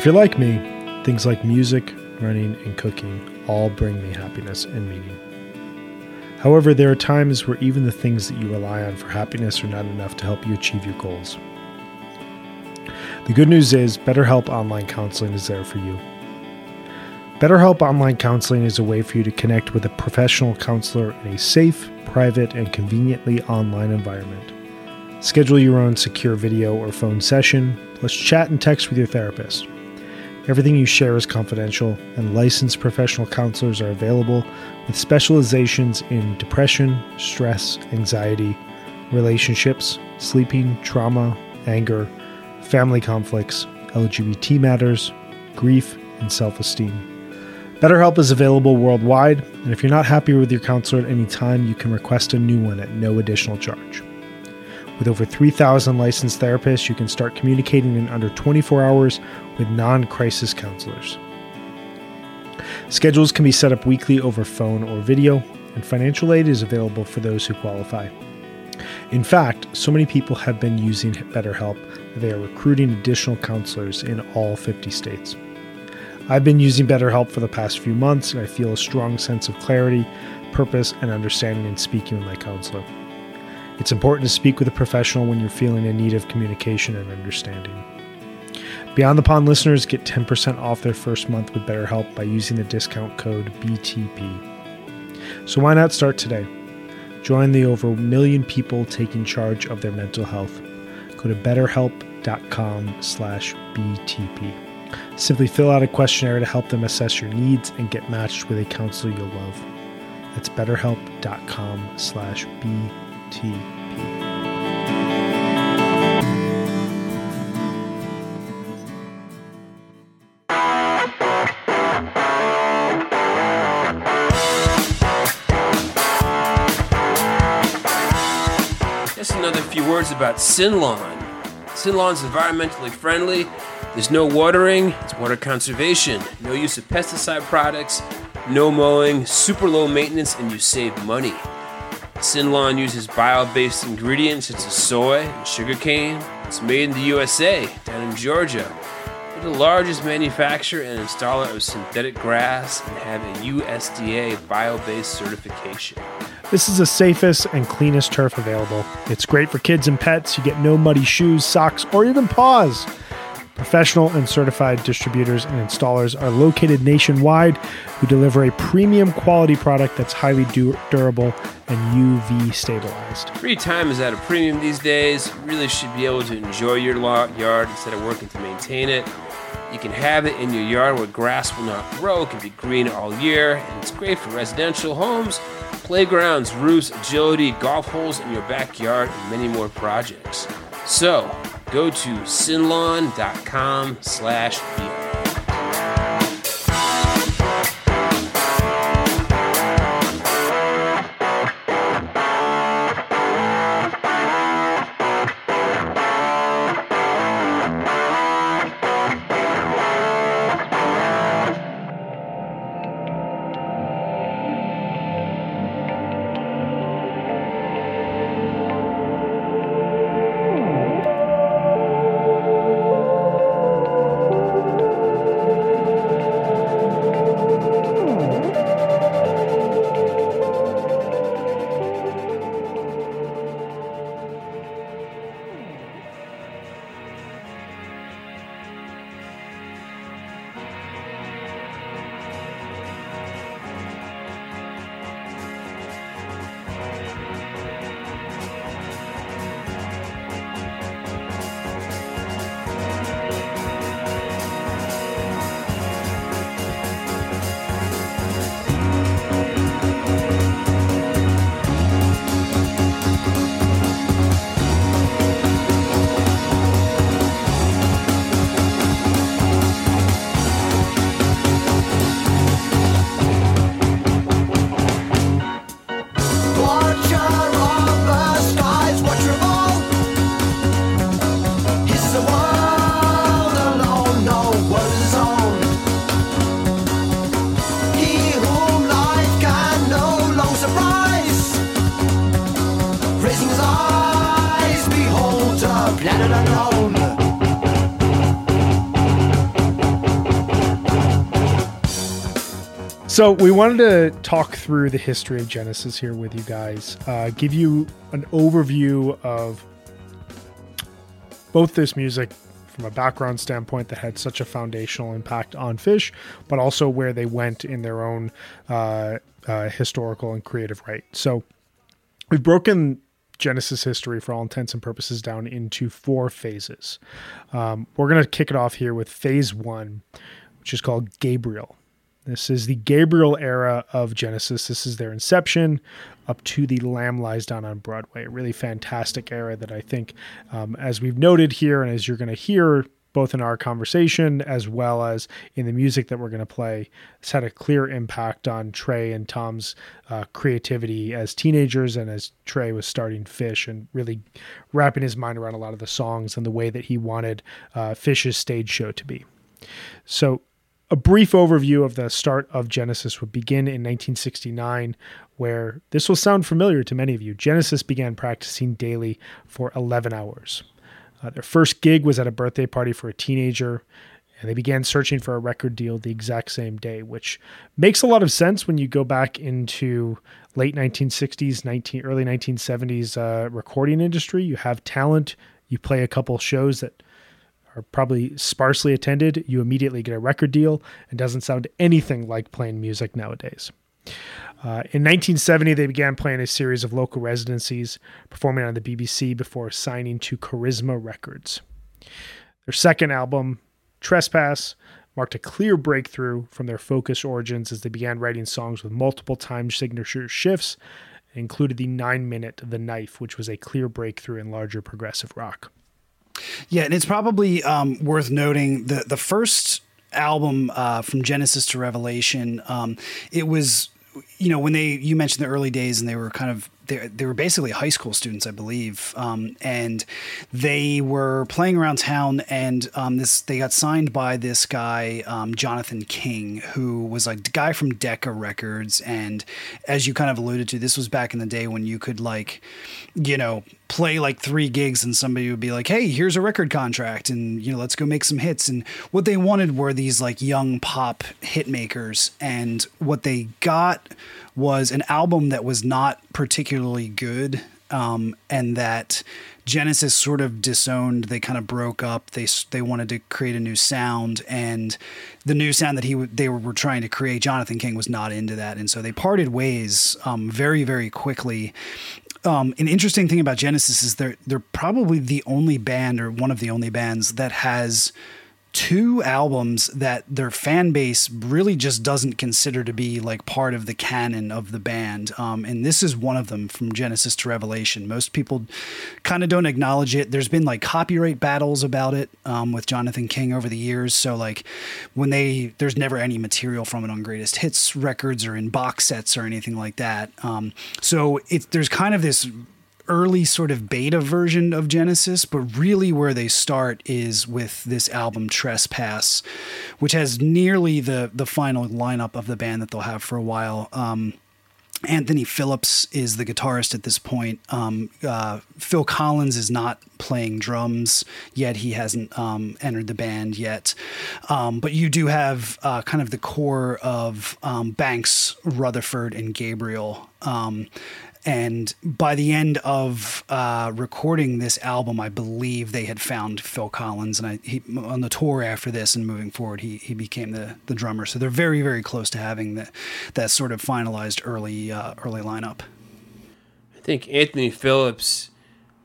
If you're like me, things like music, running, and cooking all bring me happiness and meaning. However, there are times where even the things that you rely on for happiness are not enough to help you achieve your goals. The good news is, BetterHelp Online Counseling is there for you. BetterHelp Online Counseling is a way for you to connect with a professional counselor in a safe, private, and conveniently online environment. Schedule your own secure video or phone session, plus chat and text with your therapist. Everything you share is confidential, and licensed professional counselors are available with specializations in depression, stress, anxiety, relationships, sleeping, trauma, anger, family conflicts, LGBT matters, grief, and self esteem. BetterHelp is available worldwide, and if you're not happy with your counselor at any time, you can request a new one at no additional charge. With over 3,000 licensed therapists, you can start communicating in under 24 hours with non crisis counselors. Schedules can be set up weekly over phone or video, and financial aid is available for those who qualify. In fact, so many people have been using BetterHelp that they are recruiting additional counselors in all 50 states. I've been using BetterHelp for the past few months, and I feel a strong sense of clarity, purpose, and understanding in speaking with my counselor. It's important to speak with a professional when you're feeling in need of communication and understanding. Beyond the Pond listeners get 10% off their first month with BetterHelp by using the discount code BTP. So why not start today? Join the over a million people taking charge of their mental health. Go to betterhelp.com slash BTP. Simply fill out a questionnaire to help them assess your needs and get matched with a counselor you'll love. That's betterhelp.com slash BTP. Just another few words about SYNLawn. SYNLawn's environmentally friendly. There's no watering, it's water conservation, no use of pesticide products, no mowing, super low maintenance, and you save money. SYNLawn uses bio-based ingredients such as soy and sugarcane. It's made in the USA, down in Georgia. We're the largest manufacturer and installer of synthetic grass and have a USDA bio-based certification. This is the safest and cleanest turf available. It's great for kids and pets. You get no muddy shoes, socks, or even paws. Professional and certified distributors and installers are located nationwide who deliver a premium quality product that's highly du- durable and UV stabilized. Free time is at a premium these days. You really should be able to enjoy your lo- yard instead of working to maintain it. You can have it in your yard where grass will not grow, it can be green all year, and it's great for residential homes, playgrounds, roofs, agility, golf holes in your backyard, and many more projects. So, go to synlawn.com slash beyond. So we wanted to talk through the history of Genesis here with you guys, uh, give you an overview of both this music from a background standpoint that had such a foundational impact on Phish, but also where they went in their own uh, uh, historical and creative right. So we've broken Genesis history for all intents and purposes down into four phases. Um, we're going to kick it off here with phase one, which is called Gabriel. This is the Gabriel era of Genesis. This is their inception up to The Lamb Lies Down on Broadway. A really fantastic era that I think, um, as we've noted here, and as you're going to hear both in our conversation as well as in the music that we're going to play, has had a clear impact on Trey and Tom's uh, creativity as teenagers and as Trey was starting Phish and really wrapping his mind around a lot of the songs and the way that he wanted uh, Phish's stage show to be. So, a brief overview of the start of Genesis would begin in 1969, where this will sound familiar to many of you. Genesis began practicing daily for 11 hours. Uh, their first gig was at a birthday party for a teenager, and they began searching for a record deal the exact same day, which makes a lot of sense when you go back into late 1960s, 19, early 1970s uh, recording industry. You have talent, you play a couple shows that are probably sparsely attended, you immediately get a record deal and doesn't sound anything like playing music nowadays. Uh, in 1970, they began playing a series of local residencies, performing on the BBC before signing to Charisma Records. Their second album, Trespass, marked a clear breakthrough from their focused origins as they began writing songs with multiple time signature shifts, included the nine minute The Knife, which was a clear breakthrough in larger progressive rock. Yeah, and it's probably um, worth noting the the first album uh, from Genesis to Revelation. Um, it was, you know, when they you mentioned the early days and they were kind of they, were basically high school students, I believe, um, and they were playing around town. And um, this they got signed by this guy, um, Jonathan King, who was a guy from Decca Records. And as you kind of alluded to, this was back in the day when you could like, you know, play like three gigs and somebody would be like, "Hey, here's a record contract, and you know, let's go make some hits." And what they wanted were these like young pop hit makers, and what they got was an album that was not particularly good um, and that Genesis sort of disowned. They kind of broke up. They they wanted to create a new sound, and the new sound that he they were, were trying to create, Jonathan King was not into that, and so they parted ways um, very very quickly. Um, an interesting thing about Genesis is they're they're probably the only band or one of the only bands that has two albums that their fan base really just doesn't consider to be like part of the canon of the band. Um, and this is one of them from Genesis to Revelation. Most people kind of don't acknowledge it. There's been like copyright battles about it um, with Jonathan King over the years. So like when they, there's never any material from it on greatest hits records or in box sets or anything like that. Um, so it's, there's kind of this early sort of beta version of Genesis, but really where they start is with this album Trespass, which has nearly the the final lineup of the band that they'll have for a while. Um, Anthony Phillips is the guitarist at this point. Um, uh, Phil Collins is not playing drums yet. He hasn't um, entered the band yet. Um, but you do have uh, kind of the core of um, Banks, Rutherford, and Gabriel. And by the end of uh, recording this album, I believe they had found Phil Collins, and I, he, on the tour after this and moving forward, he he became the the drummer. So they're very very close to having the, that sort of finalized early uh, early lineup. I think Anthony Phillips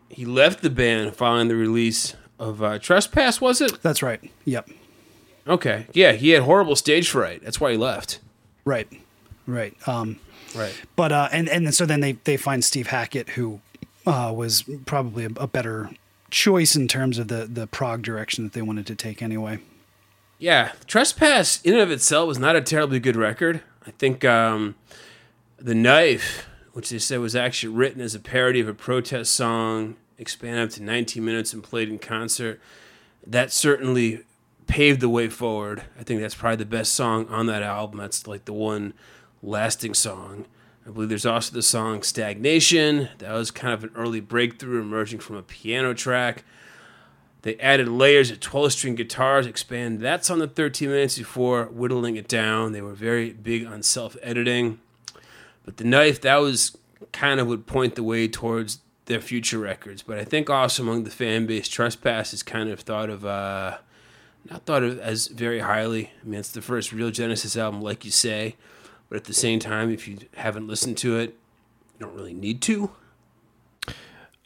he left the band following the release of uh, Trespass. Was it? That's right. Yep. Okay. Yeah, he had horrible stage fright. That's why he left. Right. Right. Um, Right. But uh, and and so then they they find Steve Hackett, who uh, was probably a, a, better choice in terms of the the prog direction that they wanted to take anyway. Yeah, Trespass in and of itself was not a terribly good record. I think um, the Knife, which they said was actually written as a parody of a protest song, expanded up to 19 minutes and played in concert. That certainly paved the way forward. I think that's probably the best song on that album. That's like the one lasting song. I believe there's also the song Stagnation. That was kind of an early breakthrough emerging from a piano track. They added layers of 12 string guitars, expand that's on the 13 minutes before whittling it down. They were very big on self editing. But the knife, that was kind of would point the way towards their future records. But I think also among the fan base, Trespass is kind of thought of, uh, not thought of as very highly. I mean, it's the first real Genesis album, like you say. But at the same time, if you haven't listened to it, you don't really need to.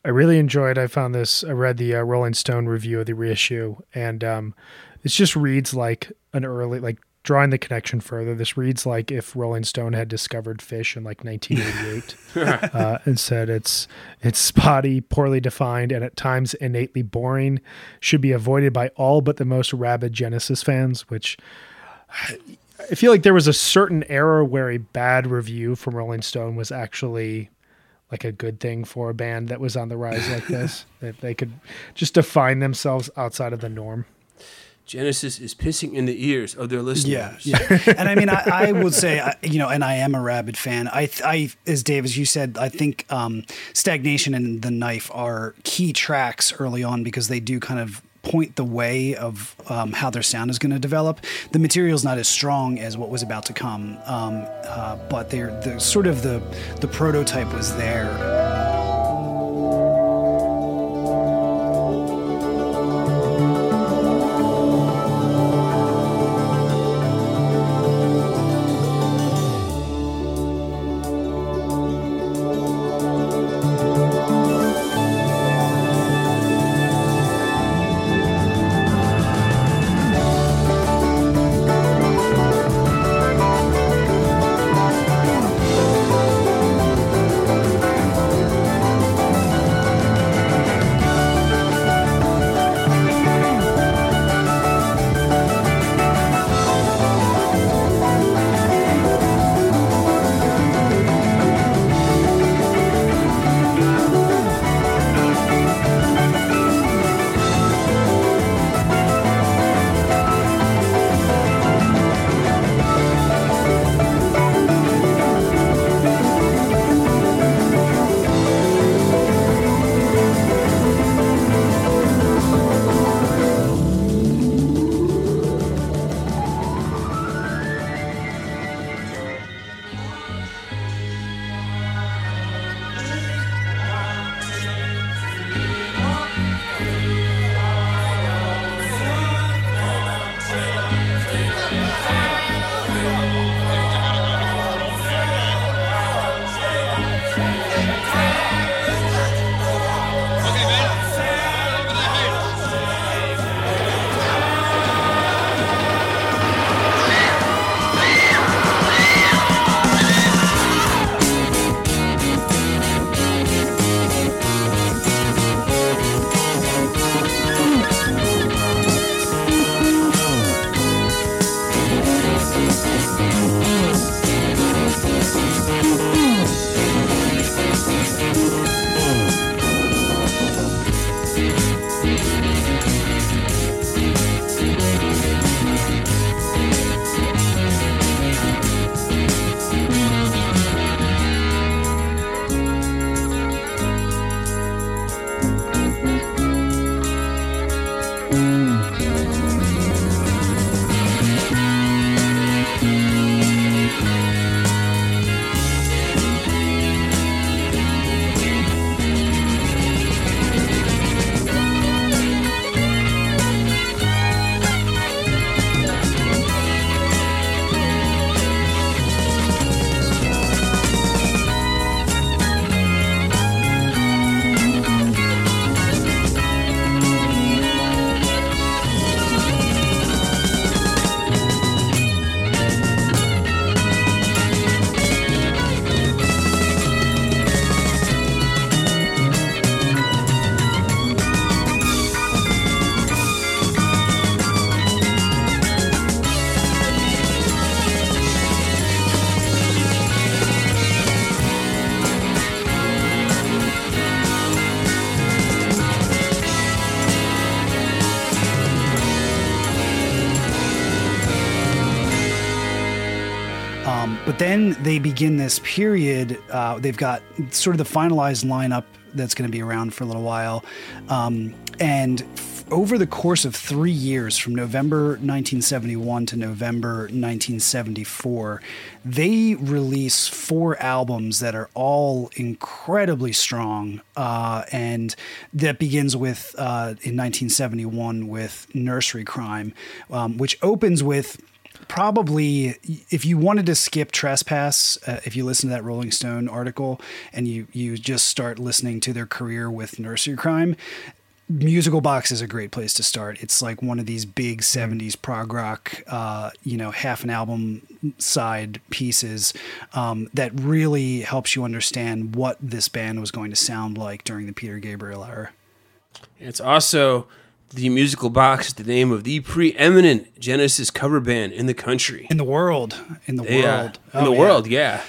I really enjoyed. I found this. I read the uh, Rolling Stone review of the reissue, and um, it just reads like an early, like drawing the connection further. This reads like if Rolling Stone had discovered Phish in like 1988, uh, and said it's it's spotty, poorly defined, and at times innately boring. Should be avoided by all but the most rabid Genesis fans. Which I feel like there was a certain era where a bad review from Rolling Stone was actually like a good thing for a band that was on the rise like this that they could just define themselves outside of the norm Genesis is pissing in the ears of their listeners. Yeah, yeah. and I mean, I, I would say, I- you know, and I am a rabid fan. I, I, as Dave, as you said, I think um, Stagnation and The Knife are key tracks early on because they do kind of point the way of um, how their sound is going to develop. The material's not as strong as what was about to come, um, uh, but they're the sort of the the prototype was there. But then they begin this period. Uh, they've got sort of the finalized lineup that's going to be around for a little while. Um, and f- over the course of three years, from November 1971 to November 1974, they release four albums that are all incredibly strong. Uh, and that begins with, uh, in 1971, with Nursery Cryme, um, which opens with probably if you wanted to skip trespass uh, if you listen to that rolling stone article and you you just start listening to their career with nursery cryme musical box is a great place to start. It's like one of these big 70s prog rock uh, you know half an album side pieces um, that really helps you understand what this band was going to sound like during the peter gabriel era. It's also the musical box is the name of the preeminent Genesis cover band in the country. in the world in the They, uh, world in the Oh, yeah. world, yeah.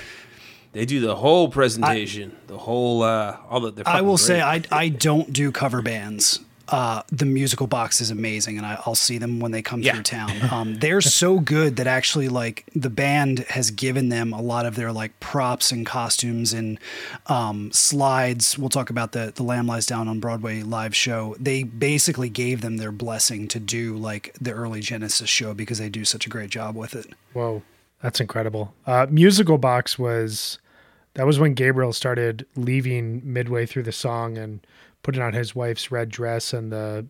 They do the whole presentation, the whole uh all the. I will great. say I I don't do cover bands. Uh, the musical box is amazing, and I, I'll see them when they come Yeah. through town. Um, they're so good that actually, like, the band has given them a lot of their like props and costumes and um, slides. We'll talk about the the Lamb Lies Down on Broadway live show. They basically gave them their blessing to do like the early Genesis show because they do such a great job with it. Whoa, that's incredible. Uh, musical box was that was when Gabriel started leaving midway through the song and putting on his wife's red dress and the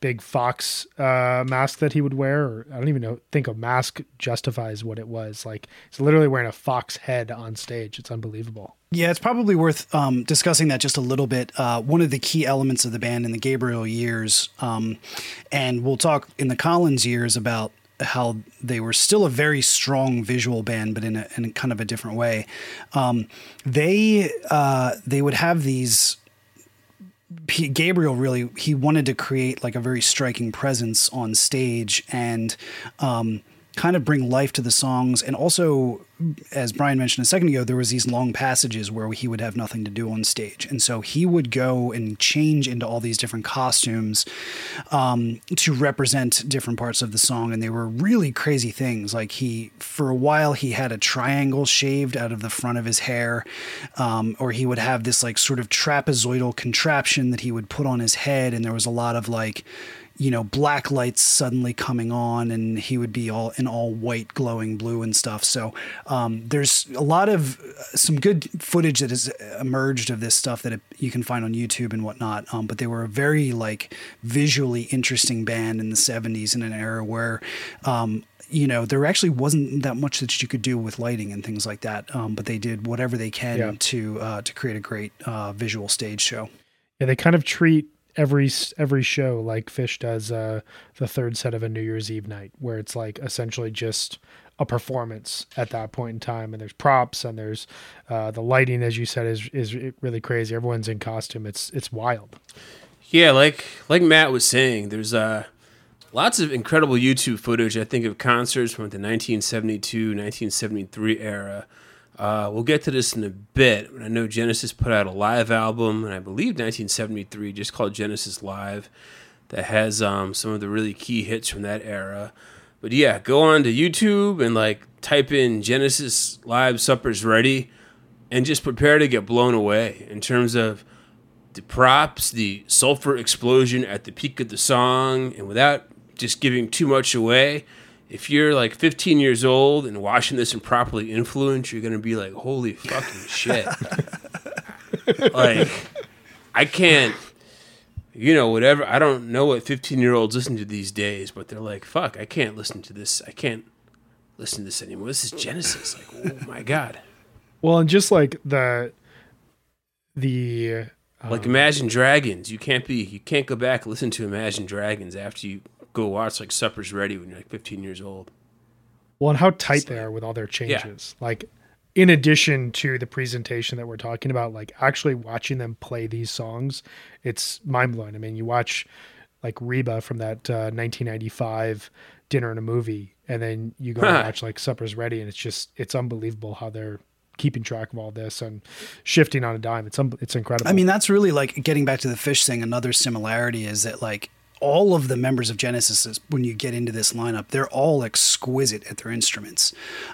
big fox uh, mask that he would wear. Or I don't even know think a mask justifies what it was. Like he's literally wearing a fox head on stage. It's unbelievable. Yeah, it's probably worth um, discussing that just a little bit. Uh, one of the key elements of the band in the Gabriel years, um, and we'll talk in the Collins years about how they were still a very strong visual band, but in a, in kind of a different way. Um, they uh, they would have these Gabriel really he wanted to create like a very striking presence on stage and um, kind of bring life to the songs. And also as Brian mentioned a second ago there was these long passages where he would have nothing to do on stage. And so he would go and change into all these different costumes um, to represent different parts of the song. And they were really crazy things. Like he for a while he had a triangle shaved out of the front of his hair um, or he would have this like sort of trapezoidal contraption that he would put on his head. And there was a lot of like you know black lights suddenly coming on and he would be all in all white glowing blue and stuff. So um, there's a lot of uh, some good footage that has emerged of this stuff that it, you can find on youtube and whatnot. Um, but they were a very like visually interesting band in the 70s in an era where um, you know there actually wasn't that much that you could do with lighting and things like that. Um, but they did whatever they can Yeah. to uh, to create a great uh, visual stage show. Yeah, they kind of treat every every show like Phish does uh, the third set of a New Year's Eve night, where it's like essentially just a performance at that point in time, and there's props and there's uh, the lighting, as you said, is is really crazy. Everyone's in costume. It's it's wild. Yeah, like like Matt was saying, there's uh lots of incredible YouTube footage. I think of concerts from the 1972, 1973 era. Uh, we'll get to this in a bit. I know Genesis put out a live album, and I believe 1973, just called Genesis Live, that has um, some of the really key hits from that era. But yeah, go on to YouTube and like type in Genesis Live Suppers Ready, and just prepare to get blown away in terms of the props, the sulfur explosion at the peak of the song, and without just giving too much away, if you're like 15 years old and watching this and properly influenced, you're gonna be like, "Holy fucking shit!" like, I can't, you know, whatever. I don't know what 15 year olds listen to these days, but they're like, "Fuck, I can't listen to this. I can't listen to this anymore. This is Genesis. Like, oh my god." Well, and just like the the Like um, Imagine Dragons, you can't be you can't go back and listen to Imagine Dragons after you go watch like Supper's Ready when you're like 15 years old. Well, and how tight they are with all their changes. Like, in addition to the presentation that we're talking about, like actually watching them play these songs, it's mind blowing. I mean, you watch like Reba from that uh, 1995 Dinner and a Movie, and then you go and watch like Supper's Ready, and it's just it's unbelievable how they're keeping track of all this and shifting on a dime. It's un- it's incredible. I mean, that's really like getting back to the Phish thing. Another similarity is that like all of the members of Genesis, when you get into this lineup, they're all exquisite at their instruments,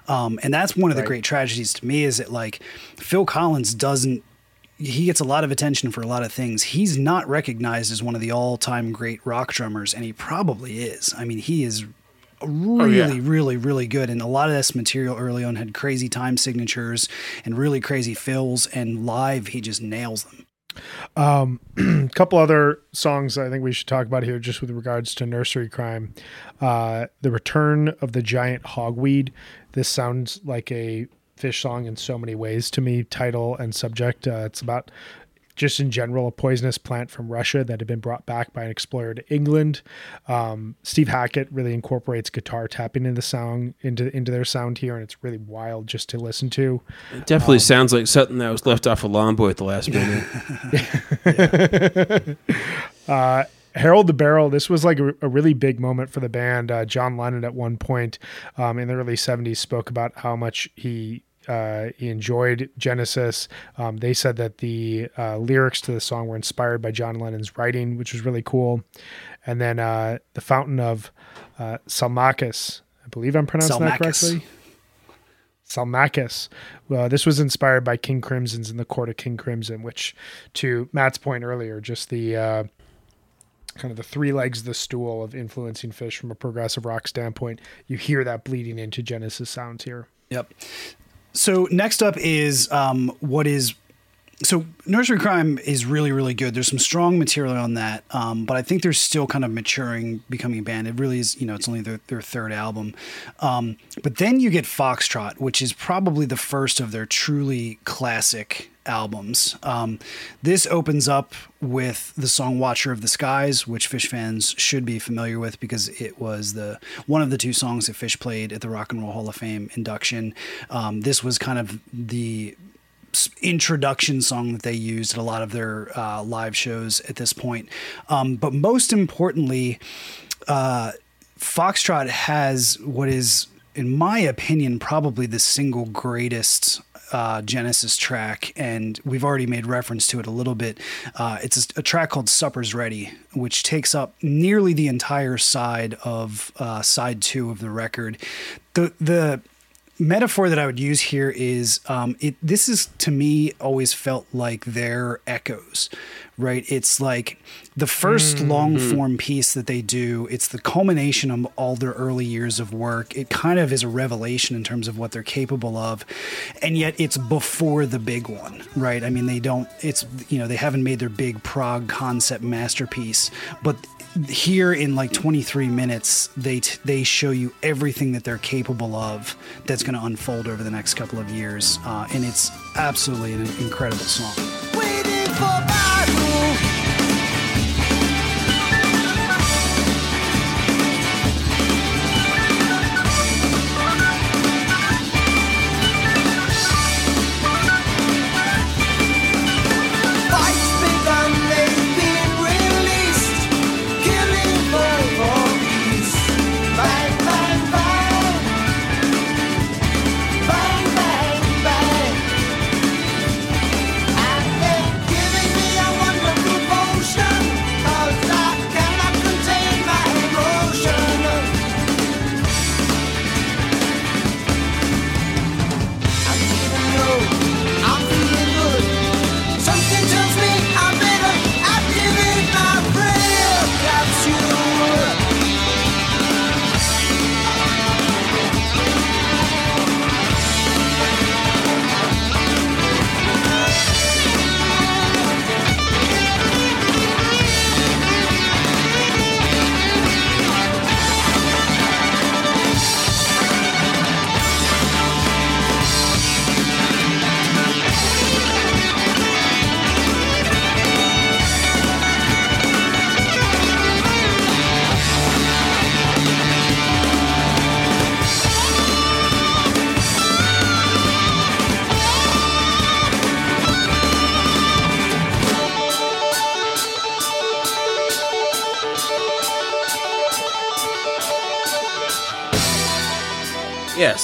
um, and that's one of the Right. great tragedies to me is that like Phil Collins doesn't he gets a lot of attention for a lot of things. He's not recognized as one of the all-time great rock drummers, and he probably is. I mean, he is really, oh, yeah. really, really good. And a lot of this material early on had crazy time signatures and really crazy fills, and live he just nails them. Um, a couple other songs I think we should talk about here, just with regards to nursery cryme. Uh, the return of the giant hogweed. This sounds like a Phish song in so many ways to me. Title and subject. Uh, it's about just in general, a poisonous plant from Russia that had been brought back by an explorer to England. Um, Steve Hackett really incorporates guitar tapping in the sound into into their sound here, and it's really wild just to listen to. It definitely um, sounds like something that was left off a lawn boy at the last minute. uh, Harold the Barrel, this was like a, a, really big moment for the band. Uh, John Lennon, at one point um, in the early 70s, spoke about how much he uh, he enjoyed Genesis. Um, they said that the uh, lyrics to the song were inspired by John Lennon's writing, which was really cool. And then uh, the Fountain of uh, I believe I'm pronouncing that correctly. Salmacis. Well, this was inspired by King Crimson's in the Court of King Crimson, which, to Matt's point earlier, just the uh, kind of the three legs of the stool of influencing Phish from a progressive rock standpoint. You hear that bleeding into Genesis sounds here. Yep. So next up is um, what is so nursery cryme is really really good. There's some strong material on that um, but i think they're still kind of maturing becoming a band. It really is you know it's only their, their third album. Um, but then you get foxtrot which is probably the first of their truly classic albums. Um, this opens up with the song "Watcher of the Skies," which Phish fans should be familiar with because it was the one of the two songs that Phish played at the Rock and Roll Hall of Fame induction. Um, this was kind of the introduction song that they used at a lot of their uh, live shows at this point. Um, but most importantly, uh, Foxtrot has what is in my opinion, probably the single greatest uh, Genesis track, and we've already made reference to it a little bit. Uh, it's a, a, track called "Supper's Ready," which takes up nearly the entire side of uh, side two of the record. The the metaphor that I would use here is um, it. This is to me always felt like their echoes, right? It's like the 1st mm-hmm. long form piece that they do. It's the culmination of all their early years of work. It kind of is a revelation in terms of what they're capable of, and yet it's before the big one, right? I mean, they don't. It's you know they haven't made their big prog concept masterpiece, but here in like 23 minutes they t- they show you everything that they're capable of that's going to unfold over the next couple of years uh, and it's absolutely an incredible song afobado.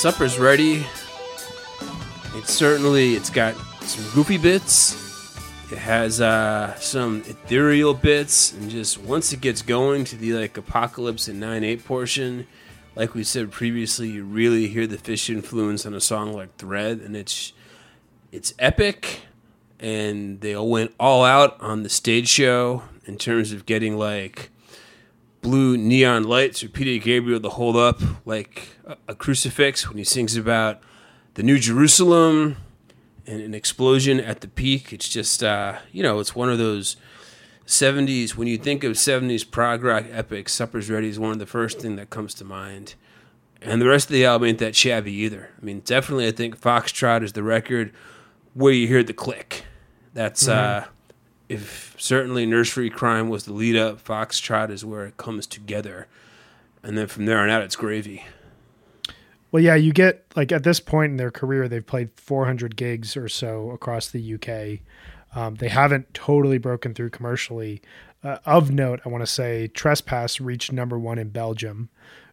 Supper's ready. It's certainly it's got some goofy bits. It has uh, some ethereal bits, and just once it gets going to the like apocalypse and nine eight portion, like we said previously, you really hear the Phish influence on a song like Thread, and it's it's epic, and they all went all out on the stage show in terms of getting like blue neon lights for Peter Gabriel to hold up like a, a crucifix when he sings about the New Jerusalem and an explosion at the peak. It's just, uh, you know, it's one of those 70s. When you think of 70s prog rock epics, Supper's Ready is one of the first thing that comes to mind. And the rest of the album ain't that shabby either. I mean, definitely, I think Foxtrot is the record where you hear the click. That's, uh, if certainly Nursery Cryme was the lead up, Foxtrot is where it comes together. And then from there on out, it's gravy. Well, yeah, you get like at this point in their career, they've played 400 gigs or so across the UK. Um, they haven't totally broken through commercially. Uh, of note, I want to say Trespass reached number one in Belgium,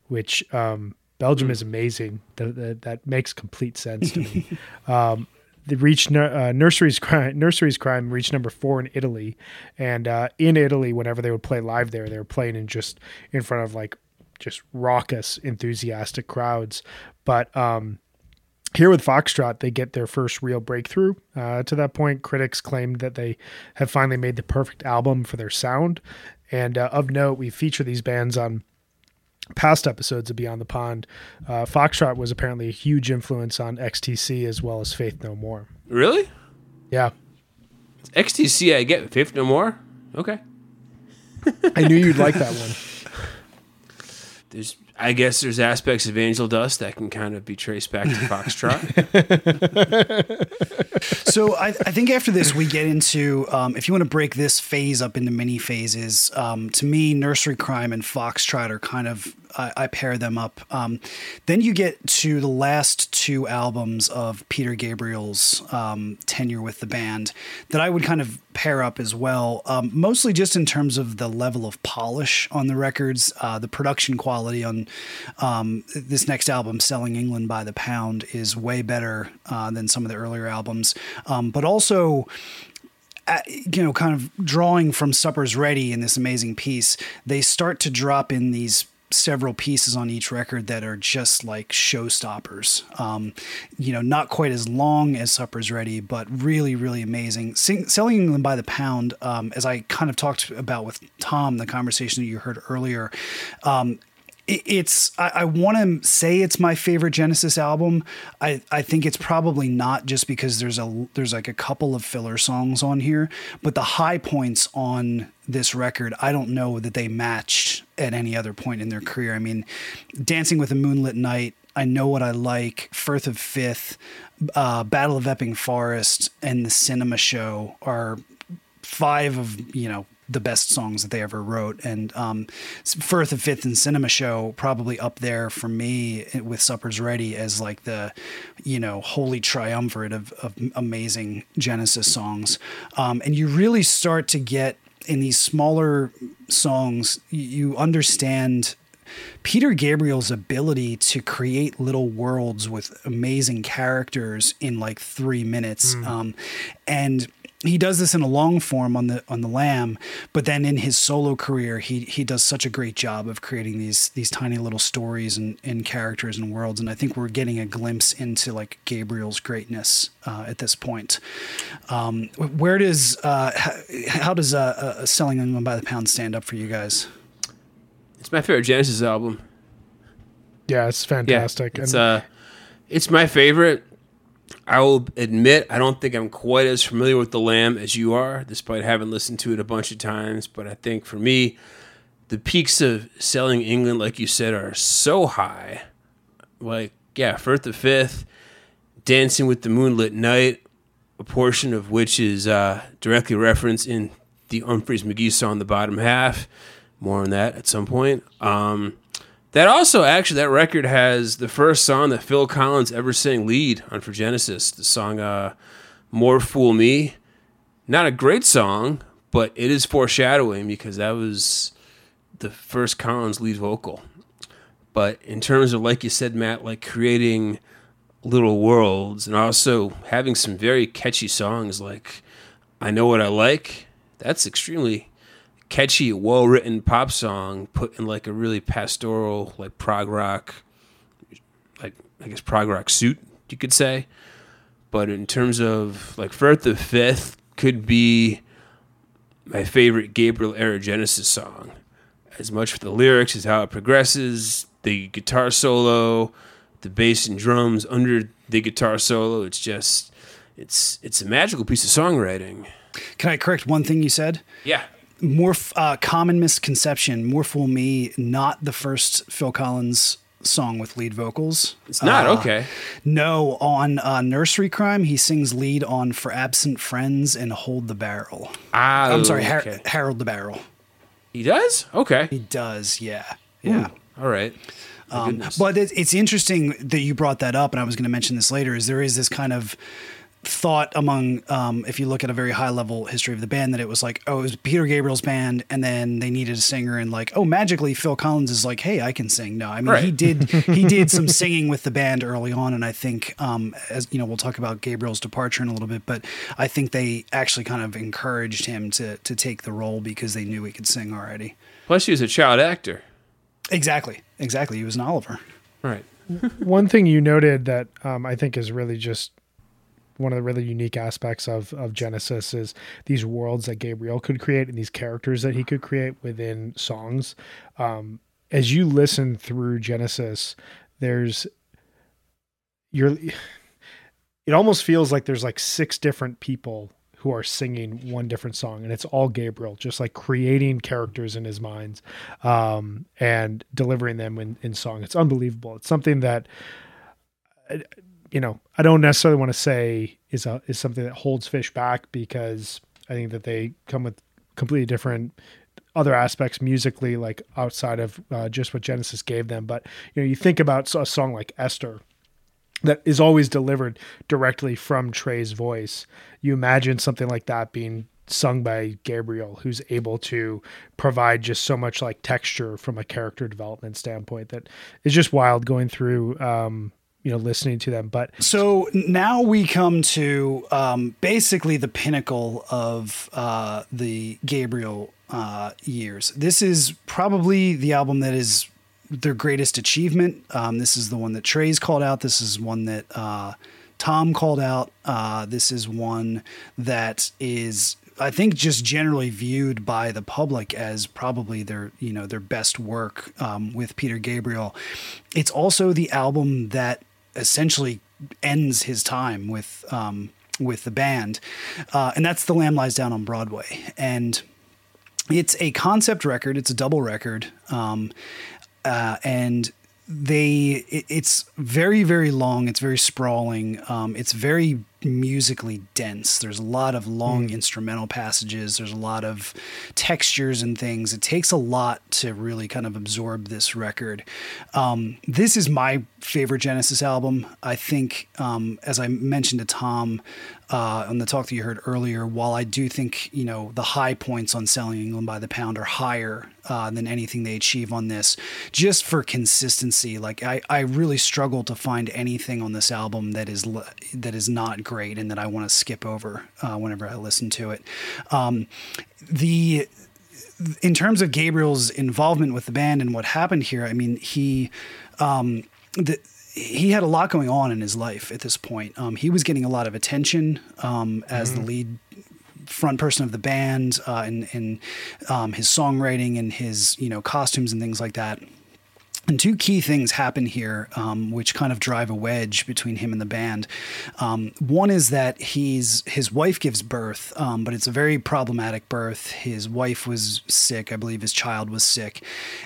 which um, Belgium is amazing. That, that, that makes complete sense to me. um, they reached uh, nurseries crime. Crime reached number four in Italy, and uh, in Italy, whenever they would play live there, they were playing in just in front of like just raucous, enthusiastic crowds. But um, here with Foxtrot, they get their first real breakthrough. Uh, to that point, critics claimed that they have finally made the perfect album for their sound. And uh, of note, we feature these bands on past episodes of Beyond the Pond. Uh, Foxtrot was apparently a huge influence on XTC as well as Faith No More. Really? Yeah. XTC, I get Faith No More. Okay. I knew you'd like that one. There's, I guess, there's aspects of Angel Dust that can kind of be traced back to Foxtrot. so I, I, think after this we get into um, if you want to break this phase up into mini phases um, to me nursery cryme and foxtrot are kind of I, I pair them up. Um, then you get to the last two albums of Peter Gabriel's um, tenure with the band that I would kind of pair up as well, um, mostly just in terms of the level of polish on the records, uh, the production quality on um, this next album, Selling England by the Pound, is way better uh, than some of the earlier albums, um, but also uh, you know, kind of drawing from Supper's Ready in this amazing piece, they start to drop in these several pieces on each record that are just like showstoppers. Um, you know, not quite as long as Supper's Ready, but really, really amazing. Sing, selling them by the pound, um, as I kind of talked about with Tom, the conversation that you heard earlier. Um, it's I, I want to say it's my favorite Genesis album. I, I think it's probably not just because there's a there's like a couple of filler songs on here, but the high points on this record, I don't know that they matched at any other point in their career. I mean, Dancing with a Moonlit Knight, I Know What I Like, Firth of Fifth, uh, Battle of Epping Forest, and The Cinema Show are five of, you know, the best songs that they ever wrote. And um, Firth of Fifth and Cinema Show probably up there for me with Supper's Ready as like the, you know, holy triumvirate of, of amazing Genesis songs. Um, and you really start to get in these smaller songs, you understand Peter Gabriel's ability to create little worlds with amazing characters in like three minutes. Mm. Um, and he does this in a long form on the on the lamb but then in his solo career he he does such a great job of creating these these tiny little stories and, and characters and worlds. And i think we're getting a glimpse into like gabriel's greatness uh, at this point. Um, where does uh, how, how, does uh, uh, selling england by the pound stand up for you guys? It's my favorite genesis album. Yeah it's fantastic. yeah, it's, and, uh, it's my favorite I will admit I don't think I'm quite as familiar with the Lamb as you are, despite having listened to it a bunch of times. But I think for me, the peaks of selling England, like you said, are so high. Like yeah, Firth the Fifth, Dancing with the Moonlit Knight, a portion of which is uh, directly referenced in the Umphrey's McGee song, the bottom half. More on that at some point. Um, that also, actually, that record has the first song that Phil Collins ever sang lead on for Genesis, the song uh, More Fool Me. Not a great song, but it is foreshadowing because that was the first Collins lead vocal. But in terms of, like you said, Matt, like creating little worlds and also having some very catchy songs like I Know What I Like, that's extremely catchy, well written pop song put in like a really pastoral, like prog rock, like I guess prog rock suit, you could say. but in terms of like Firth the Fifth could be my favorite Gabriel era Genesis song. As much for the lyrics as how it progresses, the guitar solo, the bass and drums under the guitar solo. It's just it's it's a magical piece of songwriting. Can I correct one thing you said? Yeah. More uh, common misconception. More fool me. Not the first Phil Collins song with lead vocals. It's not Uh, okay. No, on uh, Nursery Cryme, he sings lead on "For Absent Friends" and "Hold the Barrel." Ah, I'm sorry, Har- okay. Harold the Barrel. He does? Okay. He does, yeah, yeah. All right. Um, but it, it's interesting that you brought that up, and I was going to mention this later. Is there is this kind of thought among, um, if you look at a very high level history of the band, that it was like, oh, it was Peter Gabriel's band, and then they needed a singer, and like, oh, magically Phil Collins is like, hey, I can sing. No, I mean he did he did some singing with the band early on, and I think um, as you know, we'll talk about Gabriel's departure in a little bit, but I think they actually kind of encouraged him to to take the role because they knew he could sing already. Plus, he was a child actor. Exactly, exactly. He was an Oliver. right One thing you noted that um, I think is really just one of the really unique aspects of of Genesis is these worlds that Gabriel could create and these characters that he could create within songs. Um, as you listen through Genesis, there's you're it almost feels like there's like six different people who are singing one different song and it's all gabriel just like creating characters in his minds um, and delivering them in, in song it's unbelievable it's something that you know i don't necessarily want to say is a is something that holds Phish back because i think that they come with completely different other aspects musically like outside of uh, just what genesis gave them but you know you think about a song like esther that is always delivered directly from Trey's voice. You imagine something like that being sung by Gabriel, who's able to provide just so much like texture from a character development standpoint that is just wild going through, um, you know, listening to them. But So now we come to um, basically the pinnacle of uh, the Gabriel uh, years. This is probably the album that is their greatest achievement. Um, this is the one that Trey's called out. This is one that uh, Tom called out. Uh, this is one that is. I think just generally viewed by the public as probably their you know their best work um, with Peter Gabriel. It's also the album that essentially ends his time with um, with the band, uh, and that's "The Lamb Lies Down" on Broadway, and it's a concept record. It's a double record, um, uh, and they it, it's very very long. It's very sprawling. Um, it's very musically dense. There's a lot of long instrumental passages. There's a lot of textures and things. It takes a lot to really kind of absorb this record. Um, this is my favorite Genesis album. I think, um, as I mentioned to Tom uh, on the talk that you heard earlier, while I do think you know the high points on Selling England by the Pound are higher uh, than anything they achieve on this, just for consistency. Like I, I really struggle to find anything on this album that is that is not great and that I want to skip over uh, whenever I listen to it. Um, the in terms of Gabriel's involvement with the band and what happened here, I mean, he um, the, he had a lot going on in his life at this point. Um, he was getting a lot of attention um, as the lead front person of the band uh, and, and um, his songwriting and his you know costumes and things like that. And two key things happen here, um, which kind of drive a wedge between him and the band. Um, one is that he's his wife gives birth, um, but it's a very problematic birth. His wife was sick, I believe his child was sick,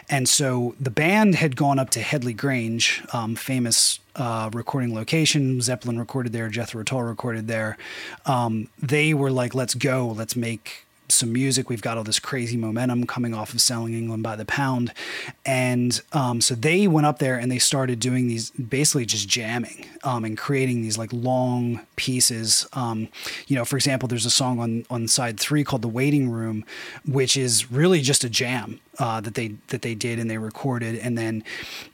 and so the band had gone up to Headley Grange, um, famous uh, recording location. Zeppelin recorded there, Jethro Tull recorded there. Um, they were like, "Let's go, let's make." Some music. We've got all this crazy momentum coming off of selling England by the pound. And um, so they went up there and they started doing these basically just jamming um, and creating these like long pieces. Um, you know, for example, there's a song on, on side three called The Waiting Room, which is really just a jam. Uh, that they that they did and they recorded, and then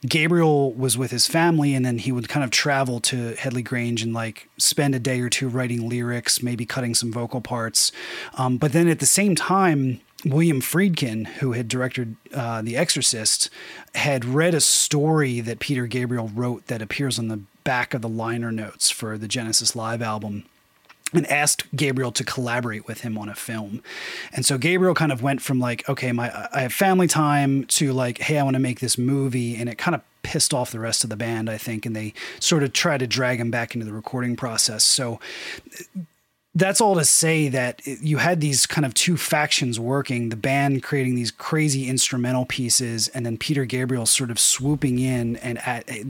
Gabriel was with his family, and then he would kind of travel to Headley Grange and like spend a day or two writing lyrics, maybe cutting some vocal parts. Um, but then at the same time, William Friedkin, who had directed uh, The Exorcist, had read a story that Peter Gabriel wrote that appears on the back of the liner notes for the Genesis Live album and asked Gabriel to collaborate with him on a film. And so Gabriel kind of went from like, okay, my I have family time to like, hey, I want to make this movie and it kind of pissed off the rest of the band, I think, and they sort of tried to drag him back into the recording process. So that's all to say that you had these kind of two factions working the band creating these crazy instrumental pieces and then peter gabriel sort of swooping in and at, eh,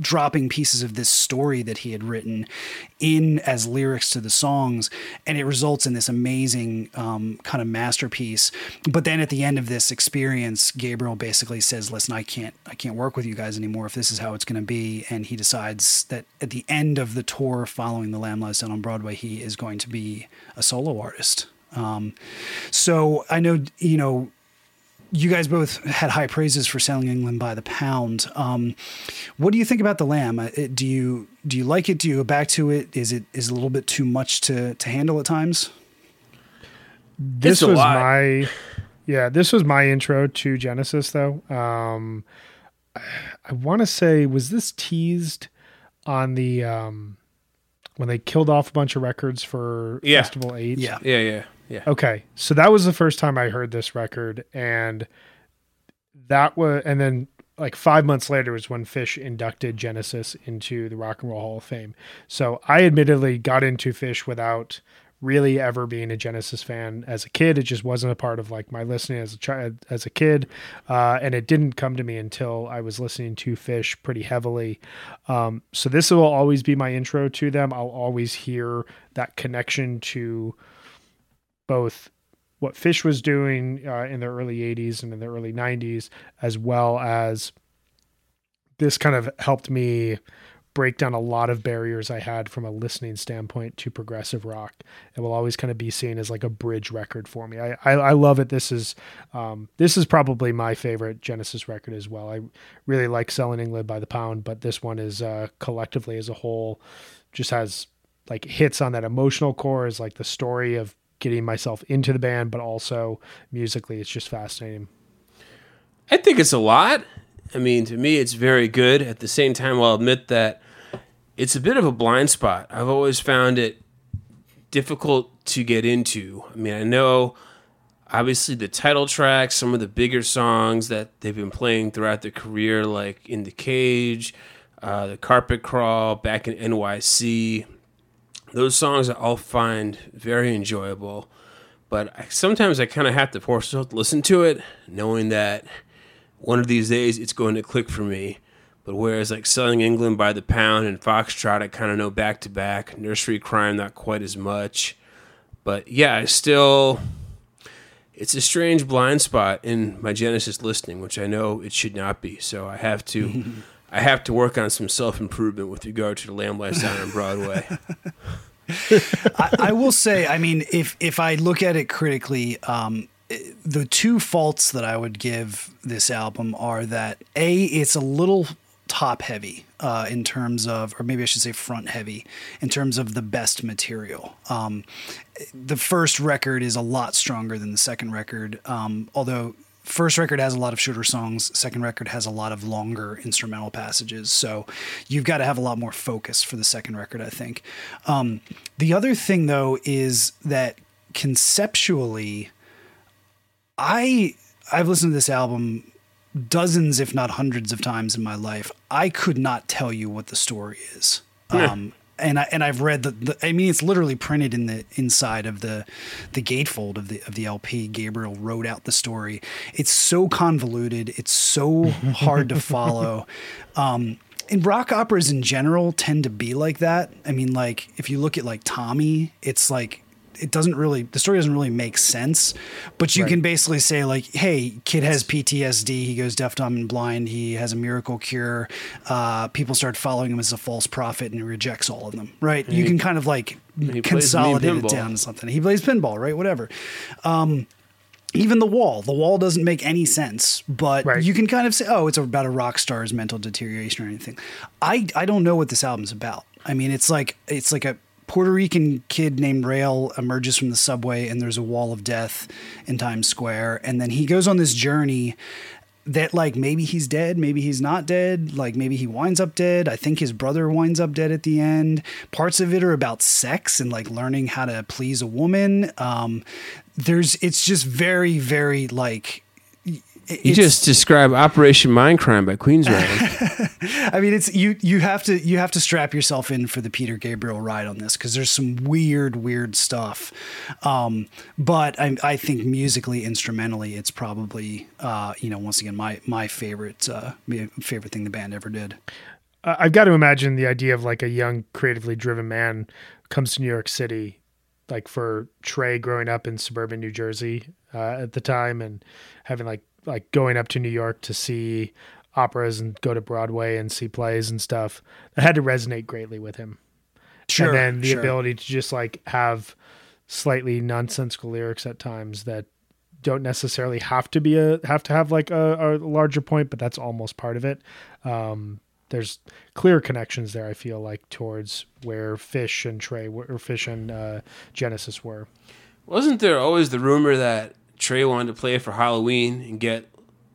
dropping pieces of this story that he had written in as lyrics to the songs and it results in this amazing um, kind of masterpiece. But then at the end of this experience gabriel basically says listen i can't i can't work with you guys anymore if this is how it's going to be. And he decides that at the end of the tour following the lamb lies down on broadway he is going to be a solo artist. Um, so i know you know you guys both had high praises for selling England by the pound. Um, what do you think about the lamb? Uh, do you do you like it? Do you go back to it? Is it is it a little bit too much to to handle at times? This was my yeah. This was my intro to Genesis, though. Um, I want to say was this teased on the um, when they killed off a bunch of records for yeah. Festival Eight? Yeah, yeah, yeah. Yeah. Okay. So that was the first time I heard this record and that was and then like 5 months later was when Phish inducted Genesis into the Rock and Roll Hall of Fame. So I admittedly got into Phish without really ever being a Genesis fan as a kid. It just wasn't a part of like my listening as a child, as a kid, uh, and it didn't come to me until I was listening to Phish pretty heavily. Um, so this will always be my intro to them. I'll always hear that connection to both what Phish was doing uh, in the early 80s and in the early 90s, as well as this kind of helped me break down a lot of barriers I had from a listening standpoint to progressive rock. It will always kind of be seen as like a bridge record for me. I, I, I love it. This is um, this is probably my favorite Genesis record as well. I really like Selling England by the Pound, but this one is uh, collectively as a whole just has like hits on that emotional core is like the story of getting myself into the band, but also musically, it's just fascinating. I think it's a lot. I mean, to me, it's very good. At the same time, I'll admit that it's a bit of a blind spot. I've always found it difficult to get into. I mean, I know obviously the title track, some of the bigger songs that they've been playing throughout their career, like In the Cage, uh, The Carpet Crawl, Back in NYC, those songs I all find very enjoyable, but I, sometimes I kind of have to force myself to listen to it, knowing that one of these days it's going to click for me. But whereas like Selling England by the Pound and Foxtrot, I kind of know back to back. Nursery Cryme, not quite as much. But yeah, I still. It's a strange blind spot in my Genesis listening, which I know it should not be. So I have to. I have to work on some self improvement with regard to the Lamb Down on Broadway. I, I, will say, I mean, if if I look at it critically, um, the two faults that I would give this album are that a it's a little top heavy uh, in terms of, or maybe I should say front heavy in terms of the best material. Um, the first record is a lot stronger than the second record, um, although first record has a lot of shorter songs second record has a lot of longer instrumental passages. So you've got to have a lot more focus for the second record i think. Um, the other thing though is that conceptually i i've listened to this album dozens if not hundreds of times in my life. I could not tell you what the story is. Um, and I and I've read the, the, I mean it's literally printed in the inside of the the gatefold of the of the LP. Gabriel wrote out the story. It's so convoluted. It's so hard to follow. Um, and rock operas in general tend to be like that. I mean, like if you look at like Tommy, it's like it doesn't really the story doesn't really make sense but you right. can basically say like hey kid has ptsd he goes deaf dumb and blind he has a miracle cure uh, people start following him as a false prophet and he rejects all of them right? And you he, can kind of like consolidate it down to something. He plays pinball right? Whatever. Um, even the wall the wall doesn't make any sense but right. you can kind of say oh it's about a rock star's mental deterioration or anything. I i don't know what this album's about. I mean it's like it's like a Puerto Rican kid named Rael emerges from the subway and there's a wall of death in Times Square. And then he goes on this journey that like maybe he's dead, maybe he's not dead, like maybe he winds up dead. I think his brother winds up dead at the end. Parts of it are about sex and like learning how to please a woman. Um, there's it's just very very like you just described Operation Mindcrime by Queensrÿche. I mean, it's you. You have to you have to strap yourself in for the Peter Gabriel ride on this because there's some weird, weird stuff. Um, but I, I, think musically, instrumentally, it's probably uh, you know once again my my favorite uh, favorite thing the band ever did. I've got to imagine the idea of like a young, creatively driven man comes to New York City, like for Trey growing up in suburban New Jersey uh, at the time and having like like going up to New York to see operas and go to Broadway and see plays and stuff. That had to resonate greatly with him. Sure. And then the sure. ability to just like have slightly nonsensical lyrics at times that don't necessarily have to be a have to have like a, a larger point, but that's almost part of it. Um, there's clear connections there. I feel like towards where Phish and Trey or Phish and uh, Genesis were. Wasn't there always the rumor that Trey wanted to play it for Halloween and get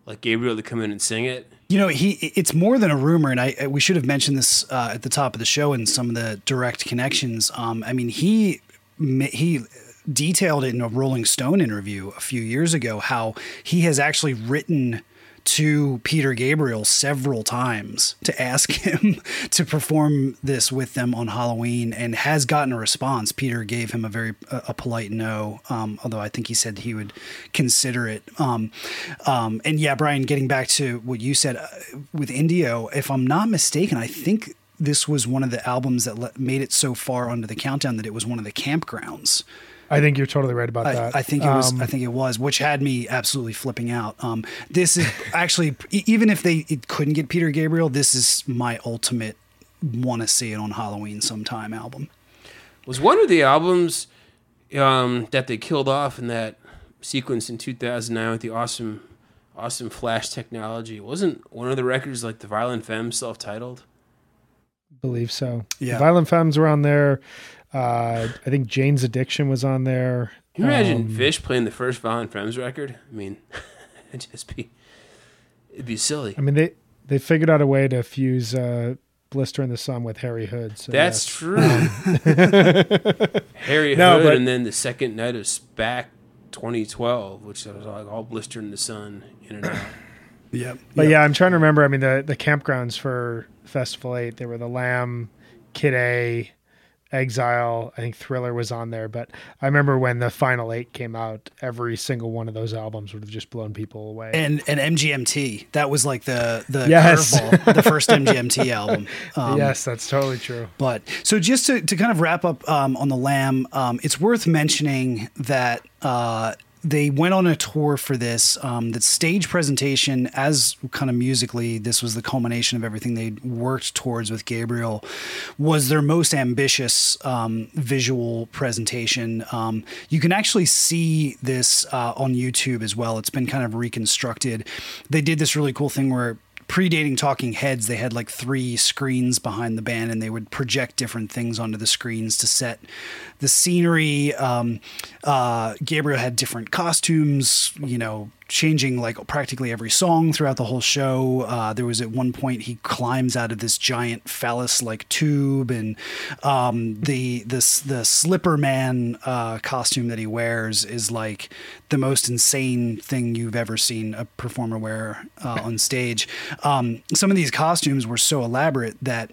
like Gabriel to come in and sing it. You know, he it's more than a rumor, and I we should have mentioned this uh, at the top of the show and some of the direct connections. Um, I mean, he he detailed it in a Rolling Stone interview a few years ago how he has actually written to Peter Gabriel several times to ask him to perform this with them on Halloween and has gotten a response. Peter gave him a very a, a polite no, um, although I think he said he would consider it. Um, um, and yeah, Brian, getting back to what you said uh, with Indio, if I'm not mistaken, I think this was one of the albums that le- made it so far onto the countdown that it was one of the campgrounds. I think you're totally right about I, that. I think it was. Um, I think it was, which had me absolutely flipping out. Um, this is actually, even if they couldn't get Peter Gabriel, this is my ultimate want to see it on Halloween sometime album. Was one of the albums um, that they killed off in that sequence in 2009 with the awesome, awesome flash technology? Wasn't one of the records like the Violent Femmes self-titled? Believe so. Yeah, the Violent Femmes were on there. Uh, I think Jane's Addiction was on there. Can you imagine um, Phish playing the first Violent Femmes record? I mean, it'd just be it'd be silly. I mean they they figured out a way to fuse uh, Blister in the Sun with Harry Hood. So That's yes. true. Harry no, Hood, but, and then the second night of SPAC 2012, which was like all Blister in the Sun in and out. Yep. But yep. yeah, I'm trying to remember. I mean, the the campgrounds for Festival Eight, they were the Lamb, Kid A, Exile, I think Thriller was on there, but I remember when the final eight came out, every single one of those albums would have just blown people away. And and MGMT, that was like the the yes. curveball, the first MGMT album. Um, yes, that's totally true. But so just to, to kind of wrap up um, on the Lamb, um, it's worth mentioning that uh, they went on a tour for this. Um, the stage presentation, as kind of musically, this was the culmination of everything they worked towards with Gabriel, was their most ambitious um, visual presentation. Um, you can actually see this uh, on YouTube as well. It's been kind of reconstructed. They did this really cool thing where predating Talking Heads, they had like three screens behind the band, and they would project different things onto the screens to set the scenery. Um, uh, Gabriel had different costumes, you know, changing like practically every song throughout the whole show. Uh, there was at one point he climbs out of this giant phallus-like tube, and um, the this the Slipper Man uh, costume that he wears is like the most insane thing you've ever seen a performer wear uh, on stage. Um, some of these costumes were so elaborate that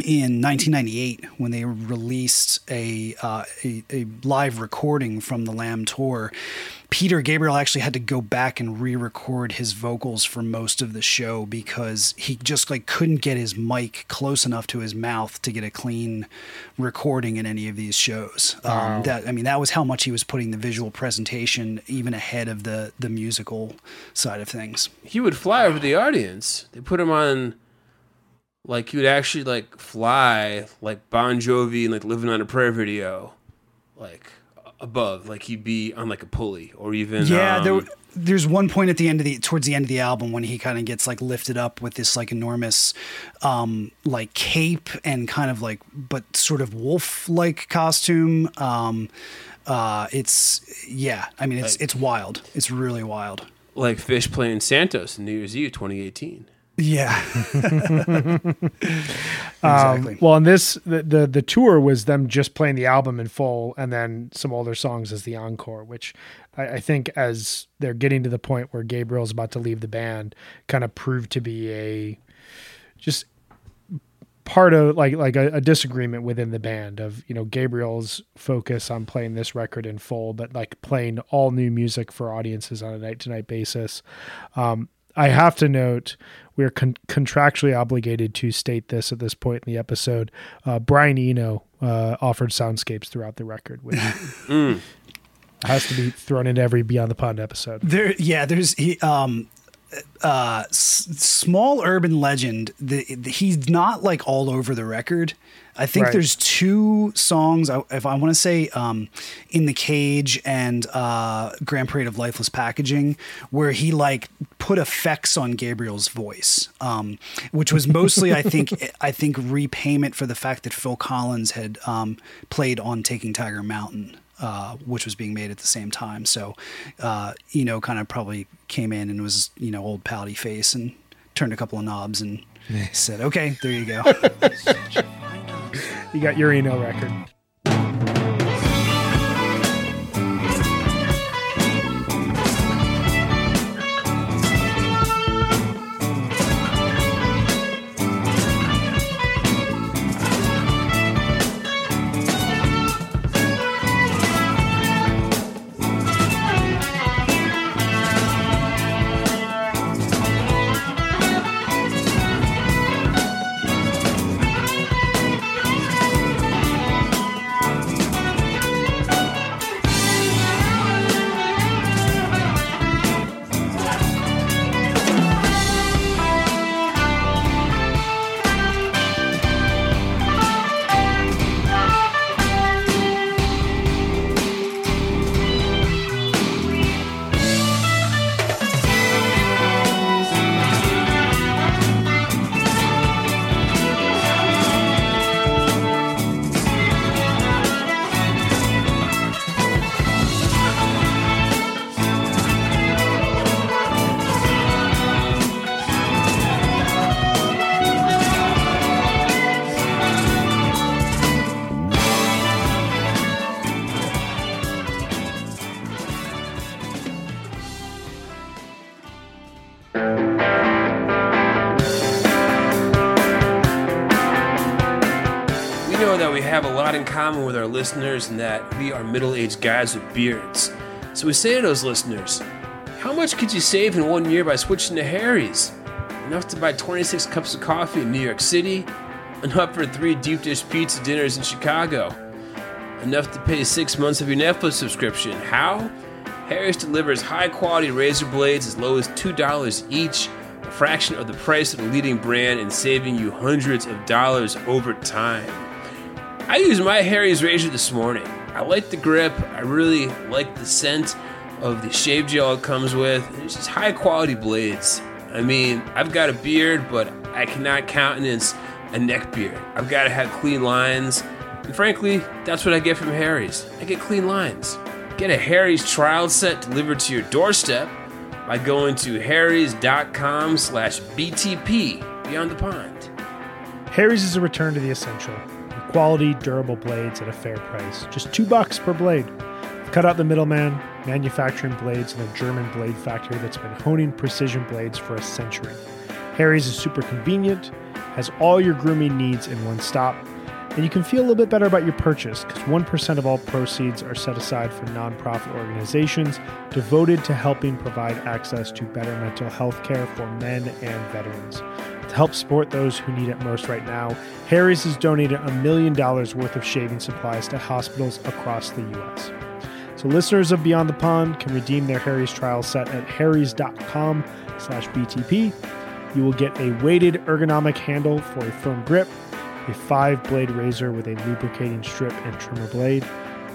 in 1998 when they released a, uh, a, a live recording from the Lamb tour. Peter Gabriel actually had to go back and re-record his vocals for most of the show because he just like couldn't get his mic close enough to his mouth to get a clean recording in any of these shows. Um, wow. Um, that I mean, that was how much he was putting the visual presentation even ahead of the the musical side of things. He would fly over the audience. They put him on like he would actually like fly like Bon Jovi and like living on a prayer video, like above, like he'd be on like a pulley or even yeah. Um, there, there's one point at the end of the towards the end of the album when he kind of gets like lifted up with this like enormous um like cape and kind of like but sort of wolf like costume. Um, uh, it's yeah. I mean, it's like, it's wild. It's really wild. like Phish playing Santos in New Year's Eve 2018. Yeah. Um, well, and this the, the the tour was them just playing the album in full, and then some older songs as the encore, which I, I think as they're getting to the point where Gabriel's about to leave the band, kind of proved to be a just part of like like a, a, disagreement within the band of you know Gabriel's focus on playing this record in full, but like playing all new music for audiences on a night to night basis. Um, I have to note we are con- contractually obligated to state this at this point in the episode. Uh, Brian Eno uh, offered soundscapes throughout the record, which mm. has to be thrown into every Beyond the Pond episode. There, yeah, there's he, um, uh, s- small urban legend. The, the, he's not like all over the record. I think right. there's two songs. If I want to say, um, "In the Cage" and uh, "Grand Parade of Lifeless Packaging," where he like put effects on Gabriel's voice, um, which was mostly, I think, I think repayment for the fact that Phil Collins had um, played on "Taking Tiger Mountain." Uh, which was being made at the same time. So, uh, you know, kind of probably came in and was, you know, old pouty face and turned a couple of knobs and said, okay, there you go. you got your email record. Listeners and that we are middle aged guys with beards. So we say to those listeners, how much could you save in one year by switching to Harry's? Enough to buy 26 cups of coffee in New York City, enough for three deep dish pizza dinners in Chicago, enough to pay six months of your Netflix subscription. How? Harry's delivers high quality razor blades as low as $2 each, a fraction of the price of the leading brand, and saving you hundreds of dollars over time. I used my Harry's razor this morning. I like the grip. I really like the scent of the shave gel it comes with. It's just high quality blades. I mean, I've got a beard, but I cannot countenance a neck beard. I've got to have clean lines. And frankly, that's what I get from Harry's. I get clean lines. Get a Harry's trial set delivered to your doorstep by going to harrys.com slash BTP Beyond the Pond. Harry's is a return to the essential quality, durable blades at a fair price. Just two bucks per blade. Cut out the middleman, manufacturing blades in a German blade factory that's been honing precision blades for a century. Harry's is super convenient, has all your grooming needs in one stop, and you can feel a little bit better about your purchase because 1% of all proceeds are set aside for nonprofit organizations devoted to helping provide access to better mental health care for men and veterans. To help support those who need it most right now, Harry's has donated a million dollars worth of shaving supplies to hospitals across the U.S. So listeners of Beyond the Pond can redeem their Harry's trial set at harrys.com slash BTP. You will get a weighted ergonomic handle for a firm grip, a five-blade razor with a lubricating strip and trimmer blade,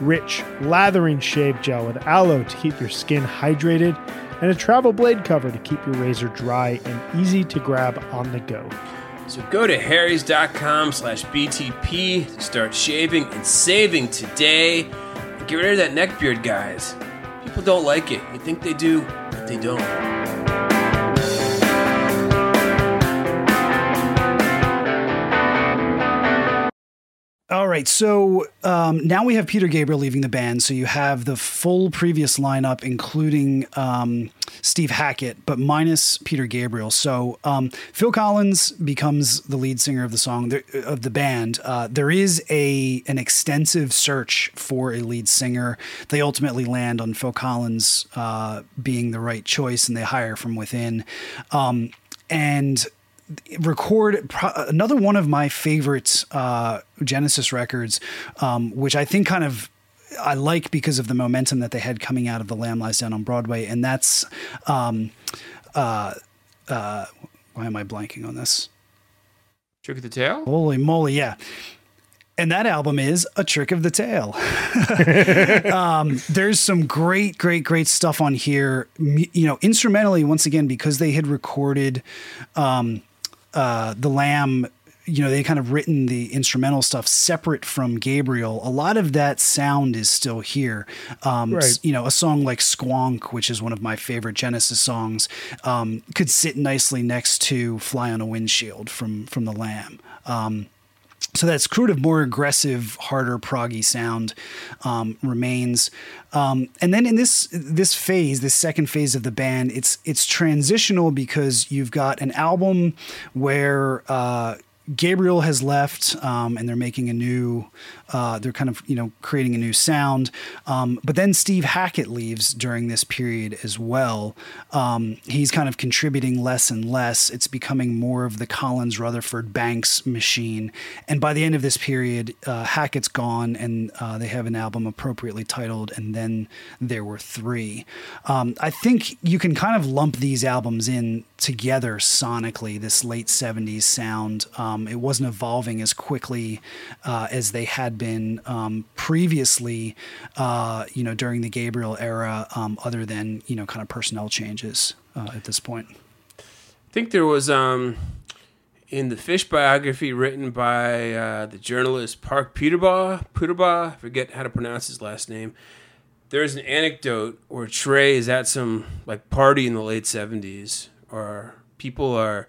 rich, lathering shave gel with aloe to keep your skin hydrated, and a travel blade cover to keep your razor dry and easy to grab on the go. So go to harrys.com slash BTP to start shaving and saving today. And get rid of that neck beard, guys. People don't like it. You think they do, but they don't. All right, so um, now we have Peter Gabriel leaving the band. So you have the full previous lineup, including um, Steve Hackett, but minus Peter Gabriel. So um, Phil Collins becomes the lead singer of the song of the band. Uh, there is a an extensive search for a lead singer. They ultimately land on Phil Collins uh, being the right choice, and they hire from within. Um, and record pro- another one of my favorite uh, Genesis records, um, which I think kind of I like because of the momentum that they had coming out of The Lamb Lies Down on Broadway, and that's um, uh, uh, why am I blanking on this? Trick of the Tail. Holy moly, yeah. And that album is A Trick of the Tail. um, there's some great, great, great stuff on here. You know, instrumentally, once again, because they had recorded um, uh, the Lamb, you know, they kind of written the instrumental stuff separate from Gabriel. A lot of that sound is still here. Um, right. You know, a song like Squonk, which is one of my favorite Genesis songs, um, could sit nicely next to Fly on a Windshield from from the Lamb. Um, so that sort of more aggressive, harder, proggy sound um, remains. Um, and then in this this phase, this second phase of the band, it's it's transitional because you've got an album where uh, Gabriel has left, um, and they're making a new. Uh, they're kind of you know creating a new sound. Um, but then Steve Hackett leaves during this period as well. Um, he's kind of contributing less and less. It's becoming more of the Collins Rutherford Banks machine. And by the end of this period, uh, Hackett's gone, and uh, they have an album appropriately titled "And Then There Were Three. Um, I think you can kind of lump these albums in together sonically. This late '70s sound. Um, it wasn't evolving as quickly uh, as they had been um, previously, uh, you know, during the Gabriel era, um, other than, you know, kind of personnel changes uh, at this point. I think there was um, in the Phish biography written by uh, the journalist Parke Puterbaugh, Puterbaugh, I forget how to pronounce his last name. There's an anecdote where Trey is at some like party in the late 70s, or people are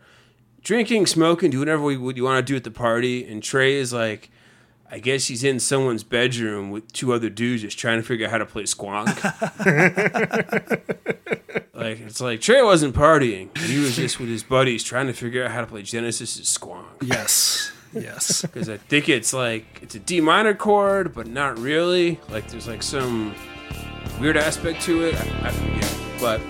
drinking, smoking, do whatever we, you want to do at the party. And Trey is like, I guess he's in someone's bedroom with two other dudes just trying to figure out how to play squonk. like it's like Trey wasn't partying; he was just with his buddies trying to figure out how to play Genesis' squonk. Yes, yes. Because I think it's like it's a D minor chord, but not really. Like there's like some weird aspect to it. I, I forget, but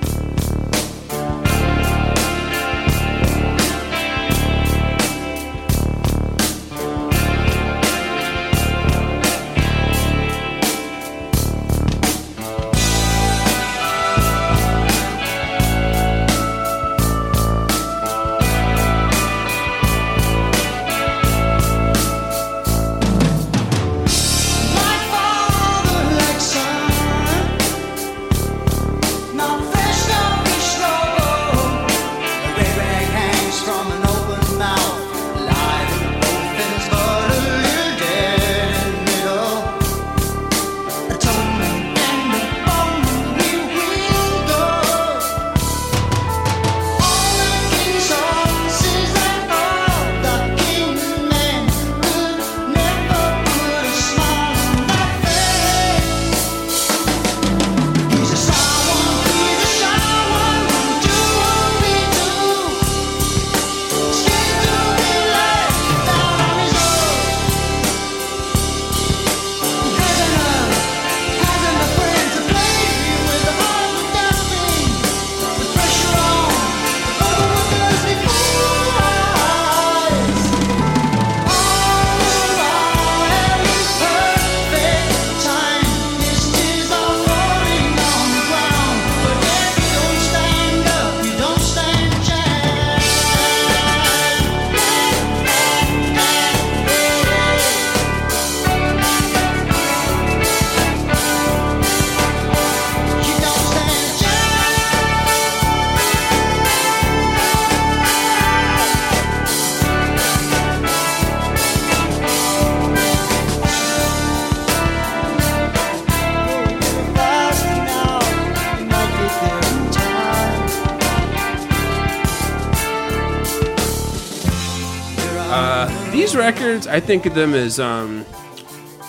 I think of them as um,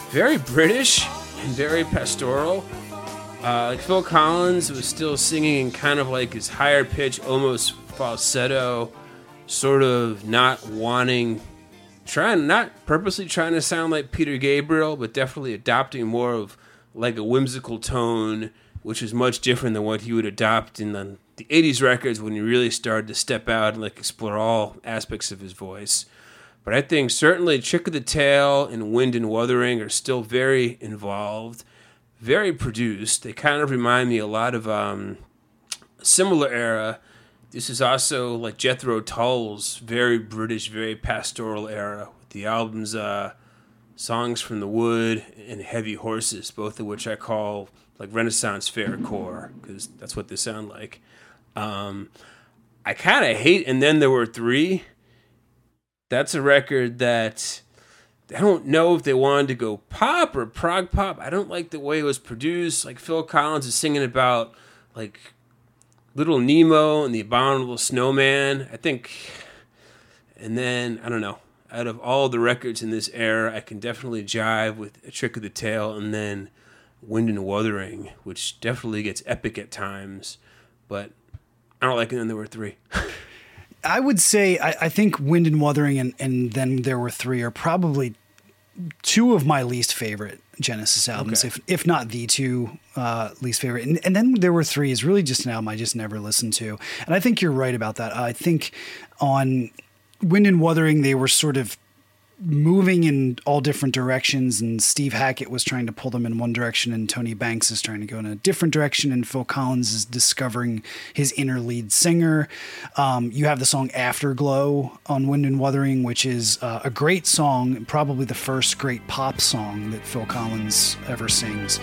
very British and very pastoral. Uh, like Phil Collins was still singing in kind of like his higher pitch, almost falsetto, sort of not wanting, trying, not purposely trying to sound like Peter Gabriel, but definitely adopting more of like a whimsical tone, which is much different than what he would adopt in the, the 80s records when he really started to step out and like explore all aspects of his voice. But I think certainly Trick of the Tail and Wind and Wuthering are still very involved, very produced. They kind of remind me a lot of um, a similar era. This is also like Jethro Tull's very British, very pastoral era with the albums uh, Songs from the Wood and Heavy Horses, both of which I call like Renaissance fair core because that's what they sound like. Um, I kind of hate, and then there were three that's a record that I don't know if they wanted to go pop or prog pop. I don't like the way it was produced. Like Phil Collins is singing about like Little Nemo and the Abominable Snowman. I think, and then I don't know. Out of all the records in this era, I can definitely jive with A Trick of the Tail and then Wind and Wuthering, which definitely gets epic at times. But I don't like it. And there were three. I would say I, I, think Wind and Wuthering and, and then there were three are probably two of my least favorite Genesis albums, okay. if if not the two uh, least favorite. And, and, then there were three is really just an album I just never listened to. And I think you're right about that. I think on Wind and Wuthering they were sort of moving in all different directions and Steve Hackett was trying to pull them in one direction and Tony Banks is trying to go in a different direction and Phil Collins is discovering his inner lead singer. Um, you have the song Afterglow on Wind and Wuthering, which is uh, a great song, probably the first great pop song that Phil Collins ever sings.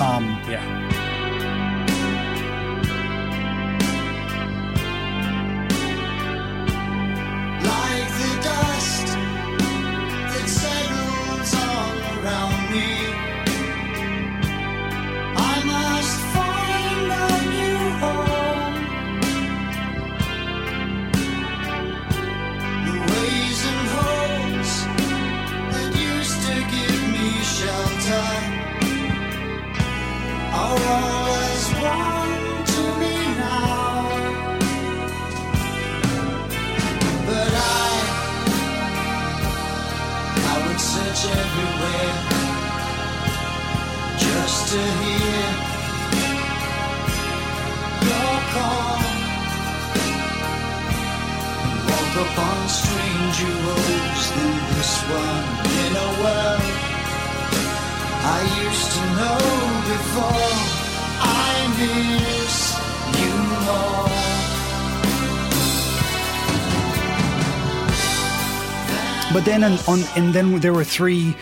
Um, yeah. And then there were three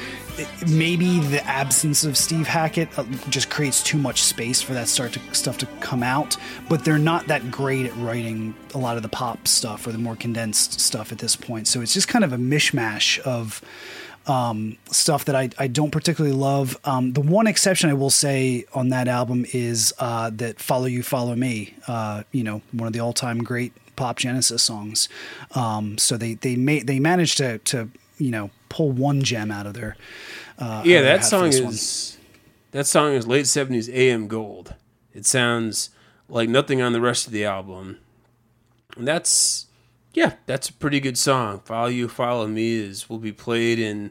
maybe the absence of Steve Hackett uh, just creates too much space for that start to, stuff to come out. But they're not that great at writing a lot of the pop stuff or the more condensed stuff at this point. So it's just kind of a mishmash of um, stuff that I, I don't particularly love. Um, the one exception I will say on that album is uh, that "Follow You, Follow Me." Uh, you know, one of the all-time great pop Genesis songs. Um, so they they made they managed to to you know pull one gem out of there. Uh, yeah, that song is one. that song is late seventies AM gold. It sounds like nothing on the rest of the album, and that's yeah, that's a pretty good song. Follow You, Follow Me is will be played in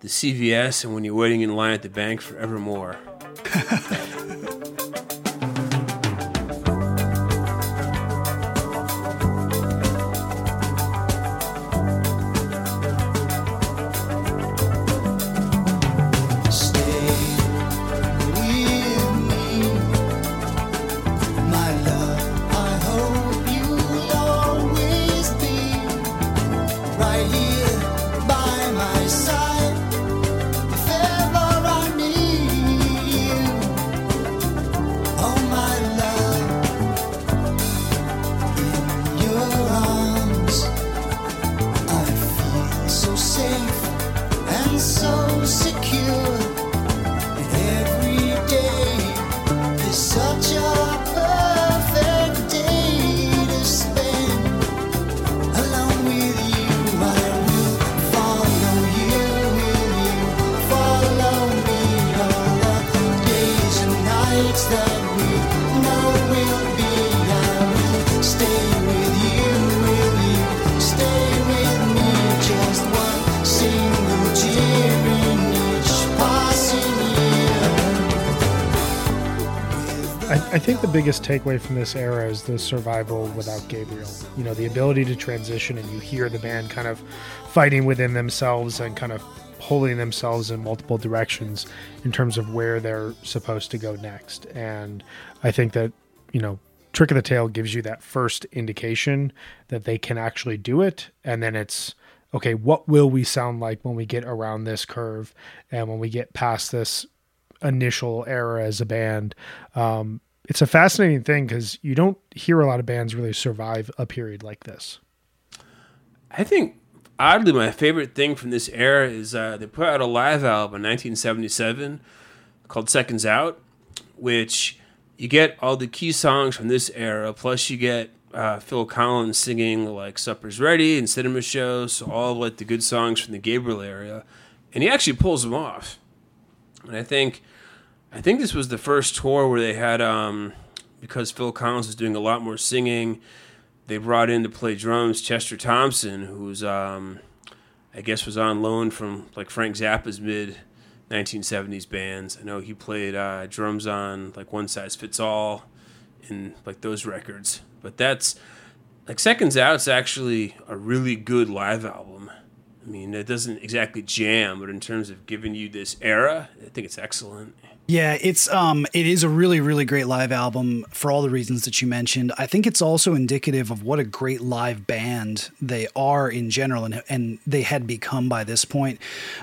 the CVS and when you're waiting in line at the bank forevermore. secure. Think the biggest takeaway from this era is the survival without Gabriel. You know, the ability to transition, and you hear the band kind of fighting within themselves and kind of pulling themselves in multiple directions in terms of where they're supposed to go next. And I think that, you know, Trick of the Tail gives you that first indication that they can actually do it. And then it's, okay, what will we sound like when we get around this curve and when we get past this initial era as a band? Um, it's a fascinating thing because you don't hear a lot of bands really survive a period like this. I think oddly my favorite thing from this era is uh, they put out a live album in 1977 called Seconds Out, which you get all the key songs from this era, plus you get uh, Phil Collins singing like "Supper's Ready" and "Cinema Show," so all like the good songs from the Gabriel era, and he actually pulls them off. And I think, I think this was the first tour where they had, um, because Phil Collins was doing a lot more singing, they brought in to play drums Chester Thompson, who's um, I guess was on loan from like Frank Zappa's mid 1970s bands. I know he played uh, drums on like One Size Fits All in like those records. But that's like Seconds Out's actually a really good live album. I mean, it doesn't exactly jam, but in terms of giving you this era, I think it's excellent. Yeah, it's um it is a really really great live album for all the reasons that you mentioned. I think it's also indicative of what a great live band they are in general and and they had become by this point.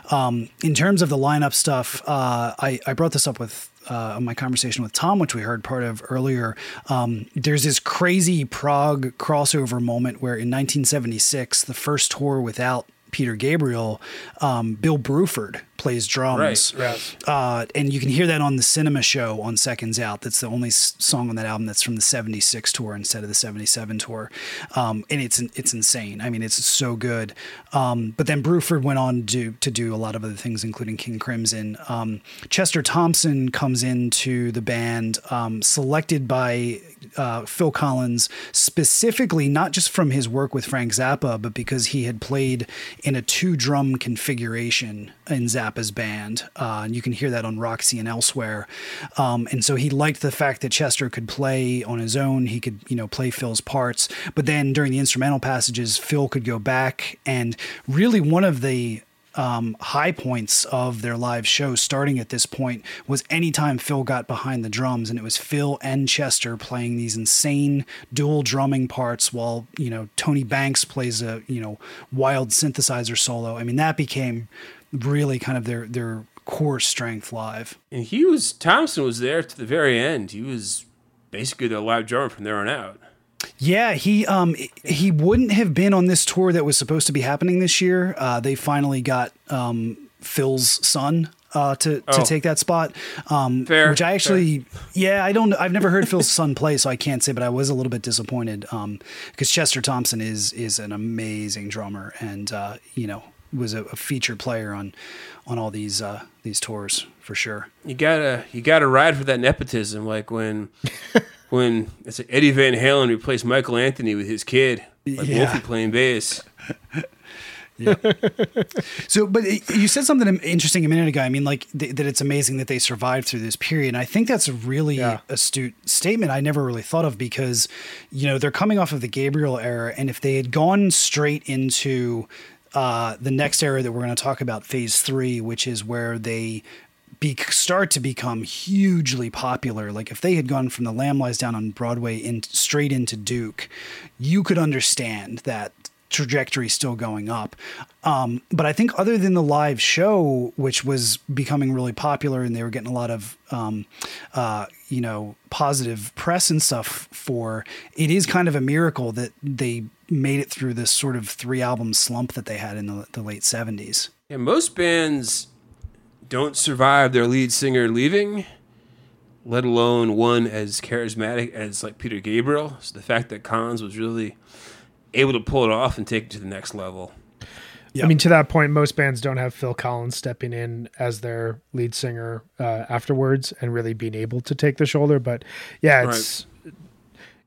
Um, in terms of the lineup stuff, uh, I I brought this up with uh, my conversation with Tom, which we heard part of earlier, um, there's this crazy prog crossover moment where in 1976, the first tour without Peter Gabriel, um, Bill Bruford plays drums. Right, Uh, and you can hear that on the Cinema Show on Seconds Out. That's the only s- song on that album that's from the '76 tour instead of the '77 tour, um, and it's it's insane. I mean, it's so good. Um, but then Bruford went on to do, to do a lot of other things, including King Crimson. Um, Chester Thompson comes into the band, um, selected by uh, Phil Collins specifically, not just from his work with Frank Zappa, but because he had played in a two drum configuration in Zappa's band. Uh, and you can hear that on Roxy and elsewhere. Um, and so he liked the fact that Chester could play on his own. He could, you know, play Phil's parts. But then during the instrumental passages, Phil could go back and really one of the um, high points of their live show starting at this point was anytime Phil got behind the drums and it was Phil and Chester playing these insane dual drumming parts while, you know, Tony Banks plays a, you know, wild synthesizer solo. I mean, that became really kind of their, their core strength live. And he was Thompson was there to the very end. He was basically the live drummer from there on out. Yeah, he um he wouldn't have been on this tour that was supposed to be happening this year. Uh, they finally got um, Phil's son uh, to to Oh. take that spot. Um, Fair, which I actually, yeah, I don't. I've never heard Phil's son play, so I can't say. But I was a little bit disappointed because Chester Thompson is is an amazing drummer, and uh, you know was a, a featured player on on all these uh, these tours for sure. You gotta you gotta ride for that nepotism, like when when it's like Eddie Van Halen replaced Michael Anthony with his kid, like Yeah. Wolfie playing bass. Yeah. so, but it- you said something interesting a minute ago. I mean, like th- that it's amazing that they survived through this period. And I think that's a really Yeah. astute statement I never really thought of because, you know, they're coming off of the Gabriel era. And if they had gone straight into uh, the next era that we're going to talk about, phase three, which is where they be, start to become hugely popular. Like if they had gone from the Lamb Lies Down on Broadway in straight into Duke, you could understand that trajectory still going up. Um, but I think other than the live show, which was becoming really popular and they were getting a lot of, um, uh, you know, positive press and stuff for, it is kind of a miracle that they made it through this sort of three album slump that they had in the, the late 70s. Yeah, most bands don't survive their lead singer leaving, let alone one as charismatic as like Peter Gabriel. So the fact that Collins was really able to pull it off and take it to the next level. I mean, to that point, most bands don't have Phil Collins stepping in as their lead singer uh, afterwards and really being able to take the shoulder. But yeah, it's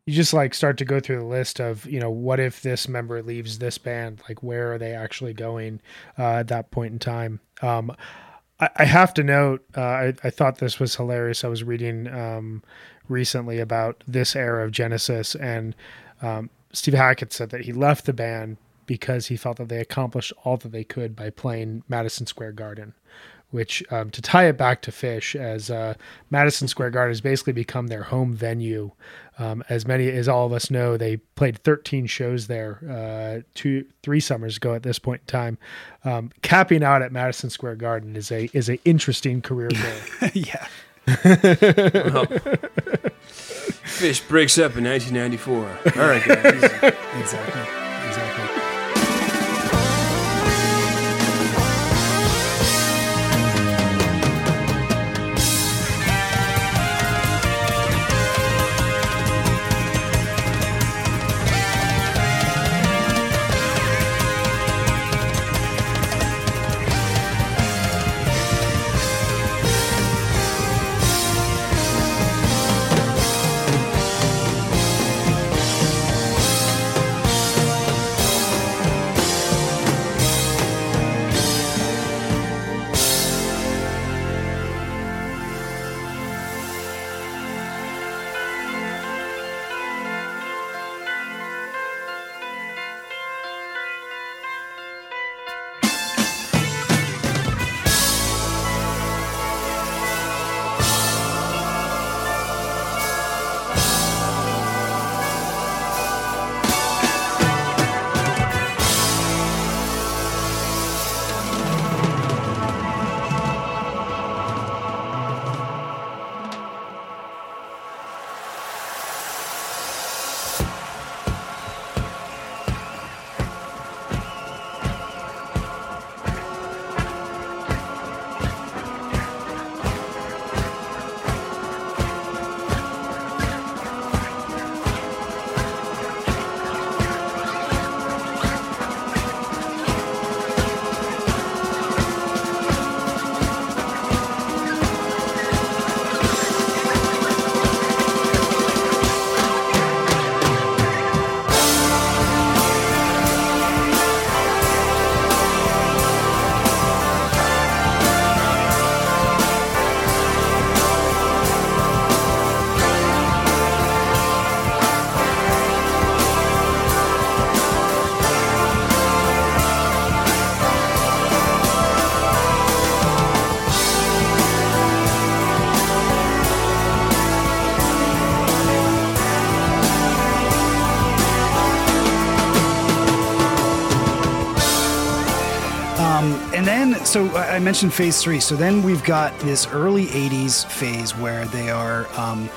you just like start to go through the list of you know what if this member leaves this band? Like where are they actually going uh, at that point in time? Um, I, I have to note, uh, I, I thought this was hilarious. I was reading um, recently about this era of Genesis, and um, Steve Hackett said that he left the band because he felt that they accomplished all that they could by playing Madison Square Garden. Which, um, to tie it back to Phish, as uh, Madison Square Garden has basically become their home venue. Um, as many as all of us know, they played 13 shows there uh, two, three summers ago. At this point in time, um, capping out at Madison Square Garden is a is a interesting career goal. yeah. Well, Phish breaks up in 1994. All right, guys. Exactly. Exactly. I mentioned phase three. So then we've got this early '80s phase where they are um,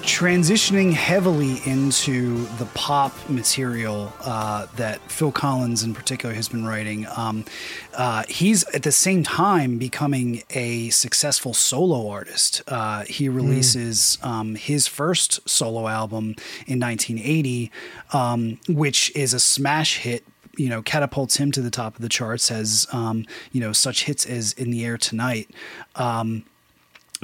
transitioning heavily into the pop material uh, that Phil Collins, in particular, has been writing. Um, uh, he's at the same time becoming a successful solo artist. Uh, he releases um, his first solo album in 1980, um, which is a smash hit you know catapults him to the top of the charts as um, you know such hits as in the air tonight um,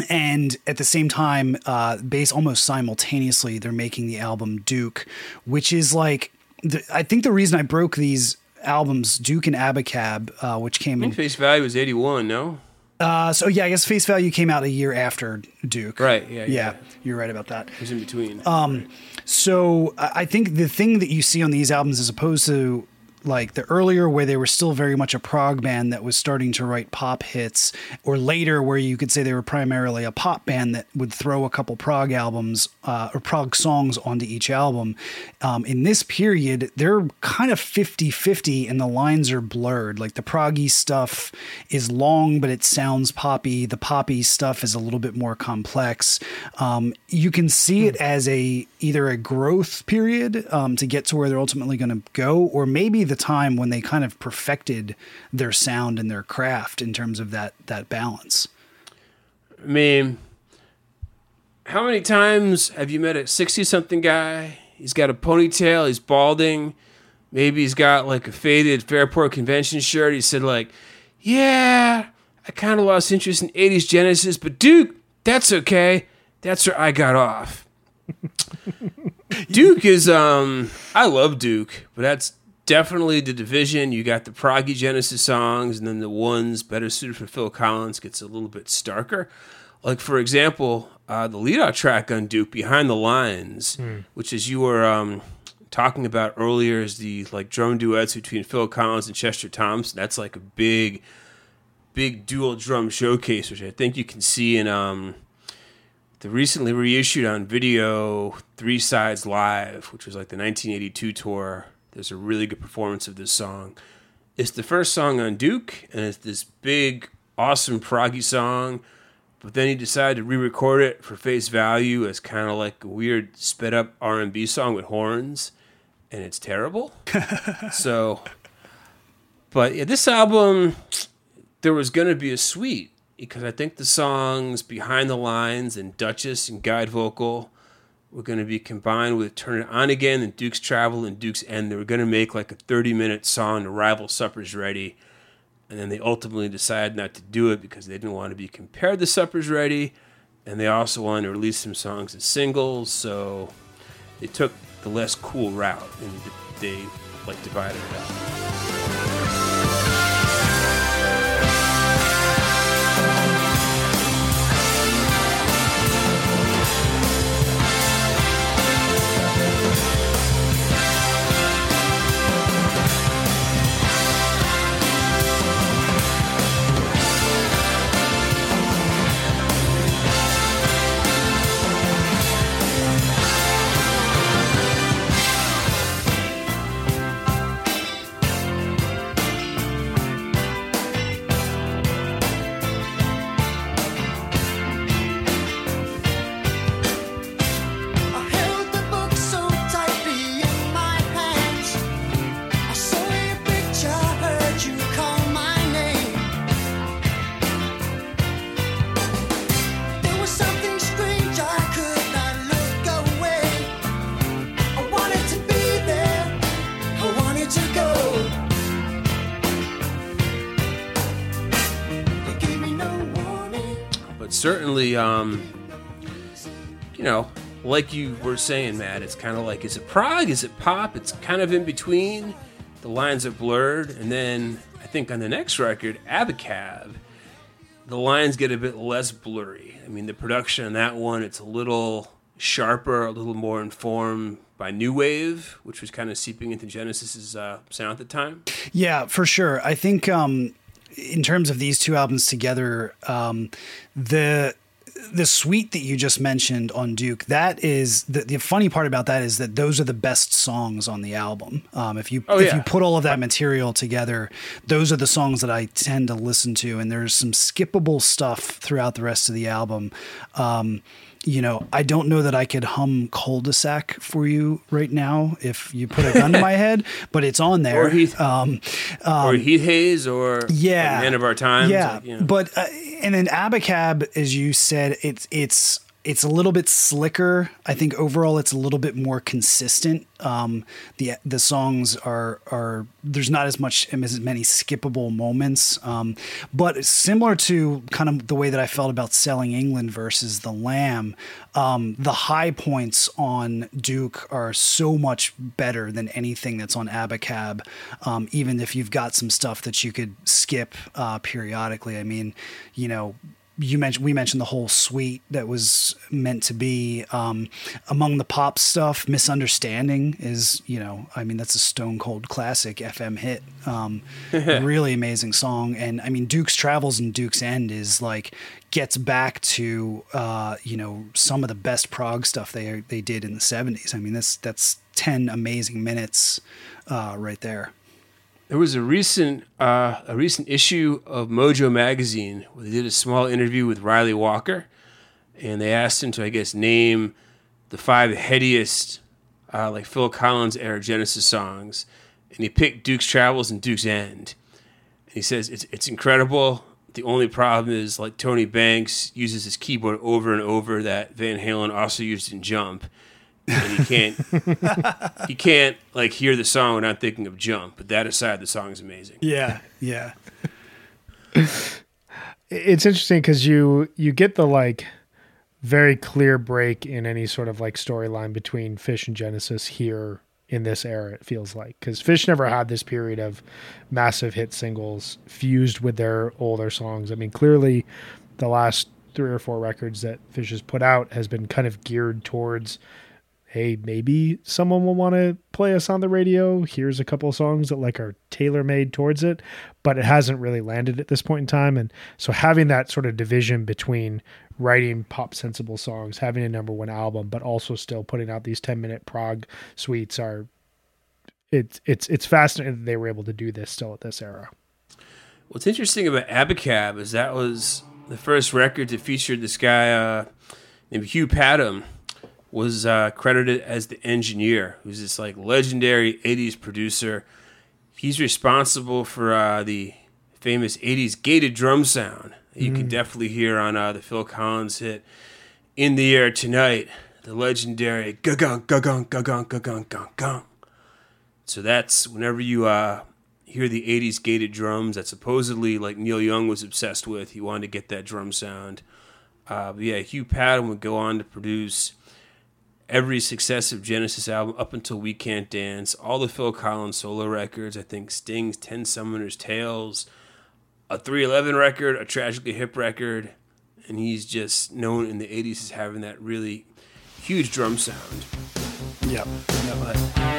and at the same time uh, based almost simultaneously they're making the album duke which is like the, i think the reason i broke these albums duke and abacab uh, which came in Face value was 81, no? uh, so yeah i guess face value came out a year after duke Right, yeah, yeah, yeah. you're right about that It was in between. so I I think the thing that you see on these albums, as opposed to like the earlier where they were still very much a prog band that was starting to write pop hits, or later where you could say they were primarily a pop band that would throw a couple prog albums uh, or prog songs onto each album. Um, in this period, they're kind of 50 50 and the lines are blurred. Like the proggy stuff is long, but it sounds poppy. The poppy stuff is a little bit more complex. Um, you can see it as a either a growth period um, to get to where they're ultimately going to go, or maybe the time when they kind of perfected their sound and their craft in terms of that that balance. I mean, how many times have you met a 60 something guy? He's got a ponytail, he's balding. Maybe he's got like a faded Fairport Convention shirt. He said, like, yeah, I kind of lost interest in 80s Genesis, but Duke, that's okay. That's where I got off. Duke is, um, I love Duke, but that's definitely the division. You got the proggy Genesis songs, and then the ones better suited for Phil Collins gets a little bit starker. Like for example, uh, the lead out track on Duke, "Behind the Lines," Hmm. which is you were um, talking about earlier, is the like drum duets between Phil Collins and Chester Thompson. That's like a big, big dual drum showcase, which I think you can see in um, the recently reissued on video Three Sides Live, which was like the 1982 tour. There's a really good performance of this song. It's the first song on Duke, and it's this big, awesome proggy song. But then he decided to re-record it for face value as kind of like a weird sped up R&B song with horns, and it's terrible. so, but yeah, this album, there was gonna be a suite because I think the songs Behind the Lines and Duchess and Guide Vocal were going to be combined with Turn It On Again and Duke's Travel and Duke's End. They were going to make like a 30 minute song to rival Supper's Ready. And then they ultimately decided not to do it because they didn't want to be compared to Supper's Ready. And they also wanted to release some songs as singles. So they took the less cool route and they like divided it up. Like you were saying, Matt, it's kind of like is it prog? Is it pop? It's kind of in between. The lines are blurred, and then I think on the next record, Abacab, the lines get a bit less blurry. I mean, the production on that one, it's a little sharper, a little more informed by new wave, which was kind of seeping into Genesis's uh, sound at the time. Yeah, for sure. I think um, in terms of these two albums together, um, the the suite that you just mentioned on Duke, that is the, the funny part about that is that those are the best songs on the album. Um, if you Oh, if yeah. you put all of that material together, those are the songs that I tend to listen to, and there's some skippable stuff throughout the rest of the album. Um, you know, I don't know that I could hum cul-de-sac for you right now if you put a gun to my head, but it's on there. Or Heath, um, or Heat Haze, or yeah, like, Man of Our time. Yeah, like, you know. but uh, and then Abacab, as you said, it's it's it's a little bit slicker. I think overall it's a little bit more consistent. Um, the the songs are are there's not as much as many skippable moments. Um, but similar to kind of the way that I felt about Selling England versus The Lamb, um, the high points on Duke are so much better than anything that's on Abacab. Um, even if you've got some stuff that you could skip uh, periodically. I mean, you know, you mentioned we mentioned the whole suite that was meant to be um, among the pop stuff. Misunderstanding is you know I mean that's a stone cold classic FM hit. Um, really amazing song, and I mean Duke's Travels and Duke's End is like gets back to uh, you know some of the best prog stuff they they did in the seventies. I mean that's that's ten amazing minutes uh, right there. There was a recent uh, a recent issue of Mojo magazine where they did a small interview with Ryley Walker, and they asked him to, I guess, name the five headiest uh, like Phil Collins era Genesis songs, and he picked Duke's Travels and Duke's End. And he says it's it's incredible. The only problem is like Tony Banks uses his keyboard over and over that Van Halen also used in Jump. And he can't he can't like hear the song without thinking of Jump. But that aside, the song is amazing. Yeah, yeah. it's interesting because you you get the like very clear break in any sort of like storyline between Phish and Genesis here in this era. It feels like because Phish never had this period of massive hit singles fused with their older songs. I mean, clearly, the last three or four records that Phish has put out has been kind of geared towards hey, maybe someone will want to play us on the radio. Here's a couple songs that like are tailor made towards it, but it hasn't really landed at this point in time. And so having that sort of division between writing pop sensible songs, having a number one album, but also still putting out these 10 minute prog suites are it's it's it's fascinating that they were able to do this still at this era. What's interesting about Abacab is that was the first record to feature this guy uh, named Hugh Padgham was uh, credited as the engineer, who's this like legendary '80s producer. He's responsible for uh, the famous '80s gated drum sound that you can definitely hear on uh, the Phil Collins hit "In the Air Tonight." The legendary ga-gung, ga-gung, ga-gung, ga-gung, gung, gung. So that's whenever you uh, hear the 80s gated drums that supposedly like Neil Young was obsessed with. He wanted to get that drum sound. Uh, but yeah, Hugh Padgham would go on to produce every successive Genesis album up until We Can't Dance, all the Phil Collins solo records. I think Sting's 10 Summoners Tales, a 311 record, a Tragically Hip record. And he's just known in the 80s as having that really huge drum sound. Yep. yep.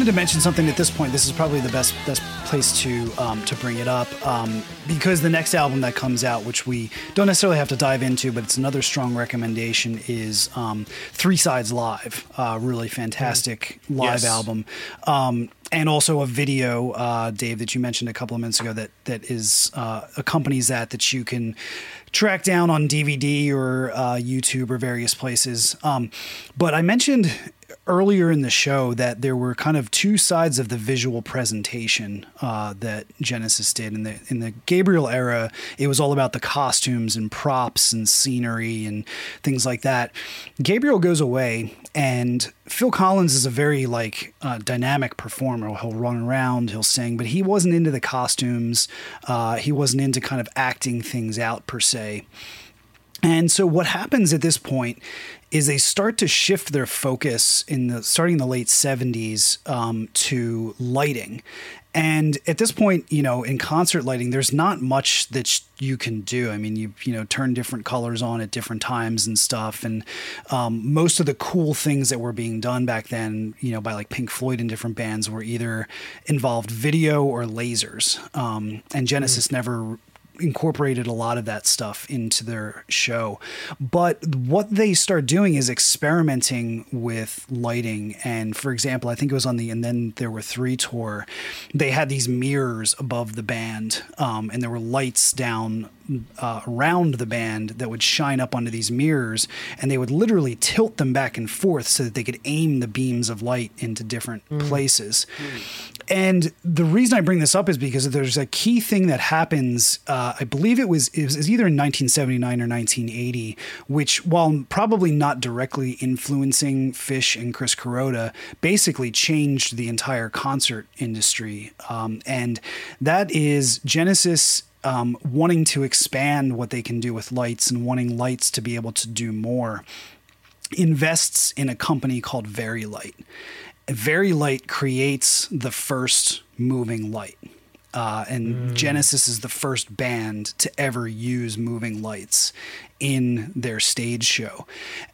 Wanted to mention something at this point. This is probably the best best place to um, to bring it up um, because the next album that comes out, which we don't necessarily have to dive into, but it's another strong recommendation, is um, Three Sides Live. Uh, really fantastic live Yes. album, um, and also a video, uh, Dave, that you mentioned a couple of minutes ago that that is uh, accompanies that that you can track down on DVD or uh, YouTube or various places. Um, but I mentioned earlier in the show that there were kind of two sides of the visual presentation uh, that Genesis did in the in the Gabriel era. It was all about the costumes and props and scenery and things like that. Gabriel goes away, and Phil Collins is a very like uh, dynamic performer. He'll run around, he'll sing, but he wasn't into the costumes. Uh, he wasn't into kind of acting things out per se. And so what happens at this point is they start to shift their focus in the starting in the late 70s um, to lighting. And at this point, you know, in concert lighting, there's not much that you can do. I mean, you you know turn different colors on at different times and stuff. And um, most of the cool things that were being done back then, you know, by like Pink Floyd and different bands, were either involved video or lasers. Um, and Genesis never incorporated a lot of that stuff into their show. But what they start doing is experimenting with lighting. And for example, I think it was on the And Then There Were Three tour, they had these mirrors above the band, um, and there were lights down uh, around the band that would shine up onto these mirrors, and they would literally tilt them back and forth so that they could aim the beams of light into different places. And the reason I bring this up is because there's a key thing that happens. Uh, I believe it was it was either in 1979 or 1980, which while probably not directly influencing Phish and Chris Kuroda, basically changed the entire concert industry. Um, and that is Genesis um, wanting to expand what they can do with lights and wanting lights to be able to do more invests in a company called Vari-Lite. Very Light creates the first moving light. Uh, and Genesis is the first band to ever use moving lights in their stage show.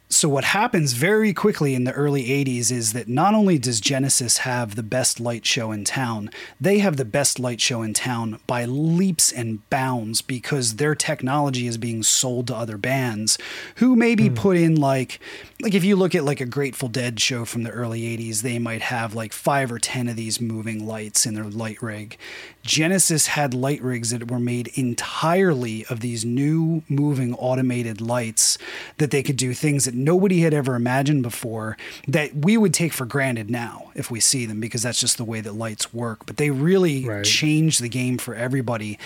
So, what happens very quickly in the early 80s is that not only does Genesis have the best light show in town, they have the best light show in town by leaps and bounds because their technology is being sold to other bands who maybe hmm. put in like, like if you look at like a Grateful Dead show from the early 80s, they might have like five or 10 of these moving lights in their light rig. Genesis had light rigs that were made entirely of these new moving automated lights that they could do things that nobody had ever imagined before that we would take for granted now if we see them because that's just the way that lights work. But they really Right. changed the game for everybody.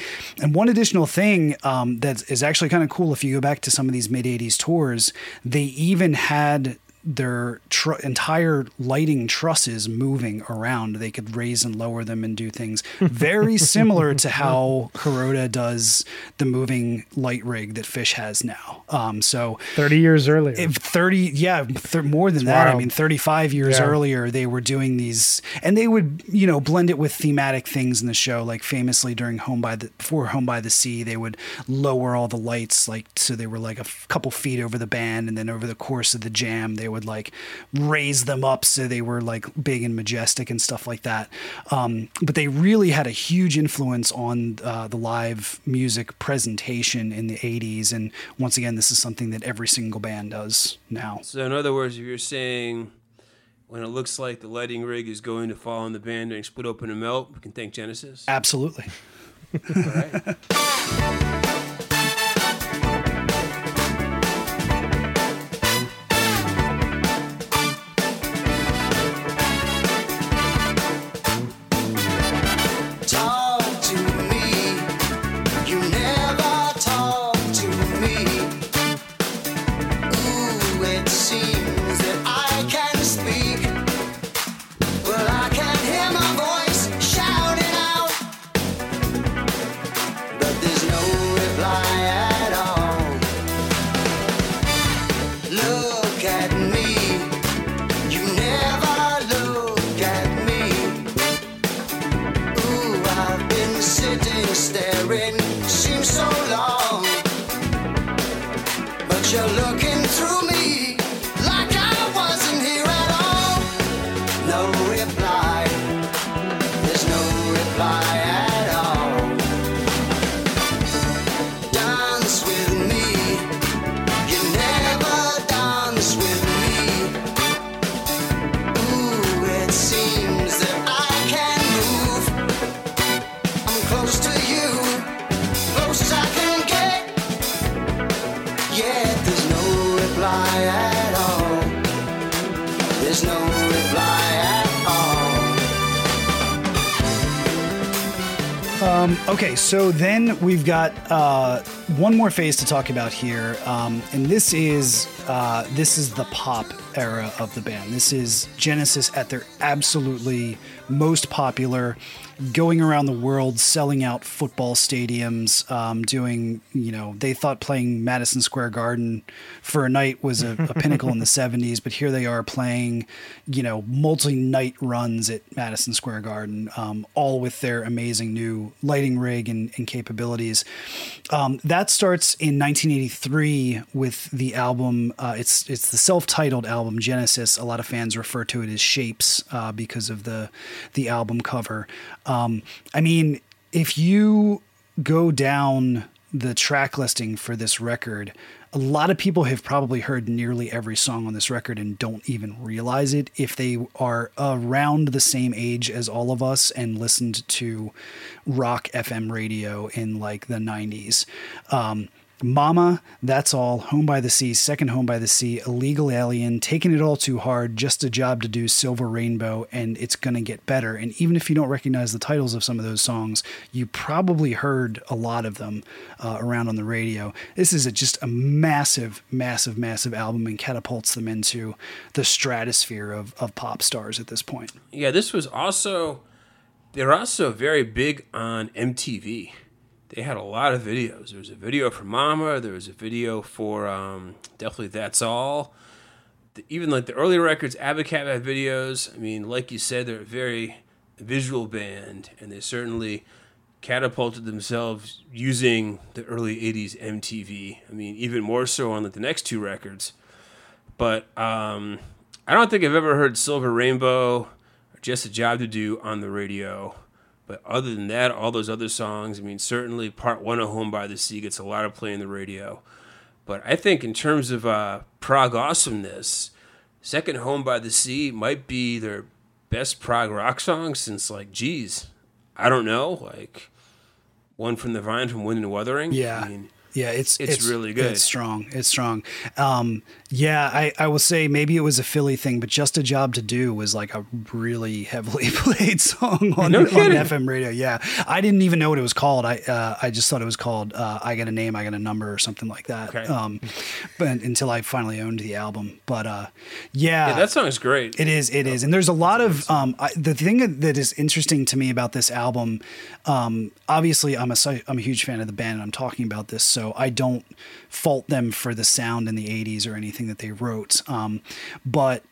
And one additional thing um, that is actually kind of cool if you go back to some of these mid 80s tours, they even had their tr- entire lighting trusses moving around. They could raise and lower them and do things very similar to how Kuroda does the moving light rig that Phish has now. Um, so 30 years earlier. if 30 yeah th- more than that i mean 35 years Yeah. earlier they were doing these and they would you know blend it with thematic things in the show like famously during home by the before home by the sea they would lower all the lights like so they were like a f- couple feet over the band and then over the course of the jam they would like raise them up so they were like big and majestic and stuff like that um, but they really had a huge influence on uh, the live music presentation in the 80s and once again this is something that every single band does now So, in other words, if you're saying when it looks like the lighting rig is going to fall on the band and split open and melt, we can thank Genesis. absolutely All right. Okay, so then we've got uh, one more phase to talk about here, um, and this is uh, this is the pop era of the band. This is Genesis at their absolutely most popular, going around the world selling out football stadiums, um, doing, you know, they thought playing Madison Square Garden for a night was a, a pinnacle in the 70s, but here they are playing, you know, multi night runs at Madison Square Garden, um, all with their amazing new lighting rig and, and capabilities. Um, that starts in 1983 with the album. Uh, it's it's the self-titled album Genesis. A lot of fans refer to it as Shapes uh, because of the the album cover. Um, I mean, if you go down the track listing for this record, a lot of people have probably heard nearly every song on this record and don't even realize it if they are around the same age as all of us and listened to rock FM radio in like the 90s. Um, Mama, That's All, Home by the Sea, Second Home by the Sea, Illegal Alien, Taking It All Too Hard, Just a Job to Do, Silver Rainbow, and It's Gonna Get Better. And even if you don't recognize the titles of some of those songs, you probably heard a lot of them uh, around on the radio. This is a, just a massive, massive, massive album and catapults them into the stratosphere of, of pop stars at this point. Yeah, this was also they're also very big on MTV. They had a lot of videos. There was a video for Mama. There was a video for um, definitely That's All. The, even like the early records, Abacab had videos. I mean, like you said, they're a very visual band, and they certainly catapulted themselves using the early '80s MTV. I mean, even more so on like the next two records. But um, I don't think I've ever heard Silver Rainbow or Just a Job to Do on the radio. But other than that, all those other songs, I mean, certainly part one of Home by the Sea gets a lot of play in the radio. But I think in terms of uh, prog awesomeness, Second Home by the Sea might be their best prog rock song since, like, geez, I don't know, like one from the Vine from Wind and Wuthering. Yeah. I mean, Yeah, it's, It's really good. It's strong. It's strong. Um, yeah, I, I will say maybe it was a Philly thing, but just a job to do was like a really heavily played song on, No on. FM radio. Yeah, I didn't even know what it was called. I uh, I just thought it was called uh, "I Got a Name, I Got a Number" or something like that. Okay. Um, but until I finally owned the album, but uh, yeah, yeah, that song is great. it is. It is, and there's a lot of um, I, the thing that- is interesting to me about this album. Um, obviously, I'm a I'm a huge fan of the band, and I'm talking about this, so I don't fault them for the sound in the '80s or anything that they wrote. Um, but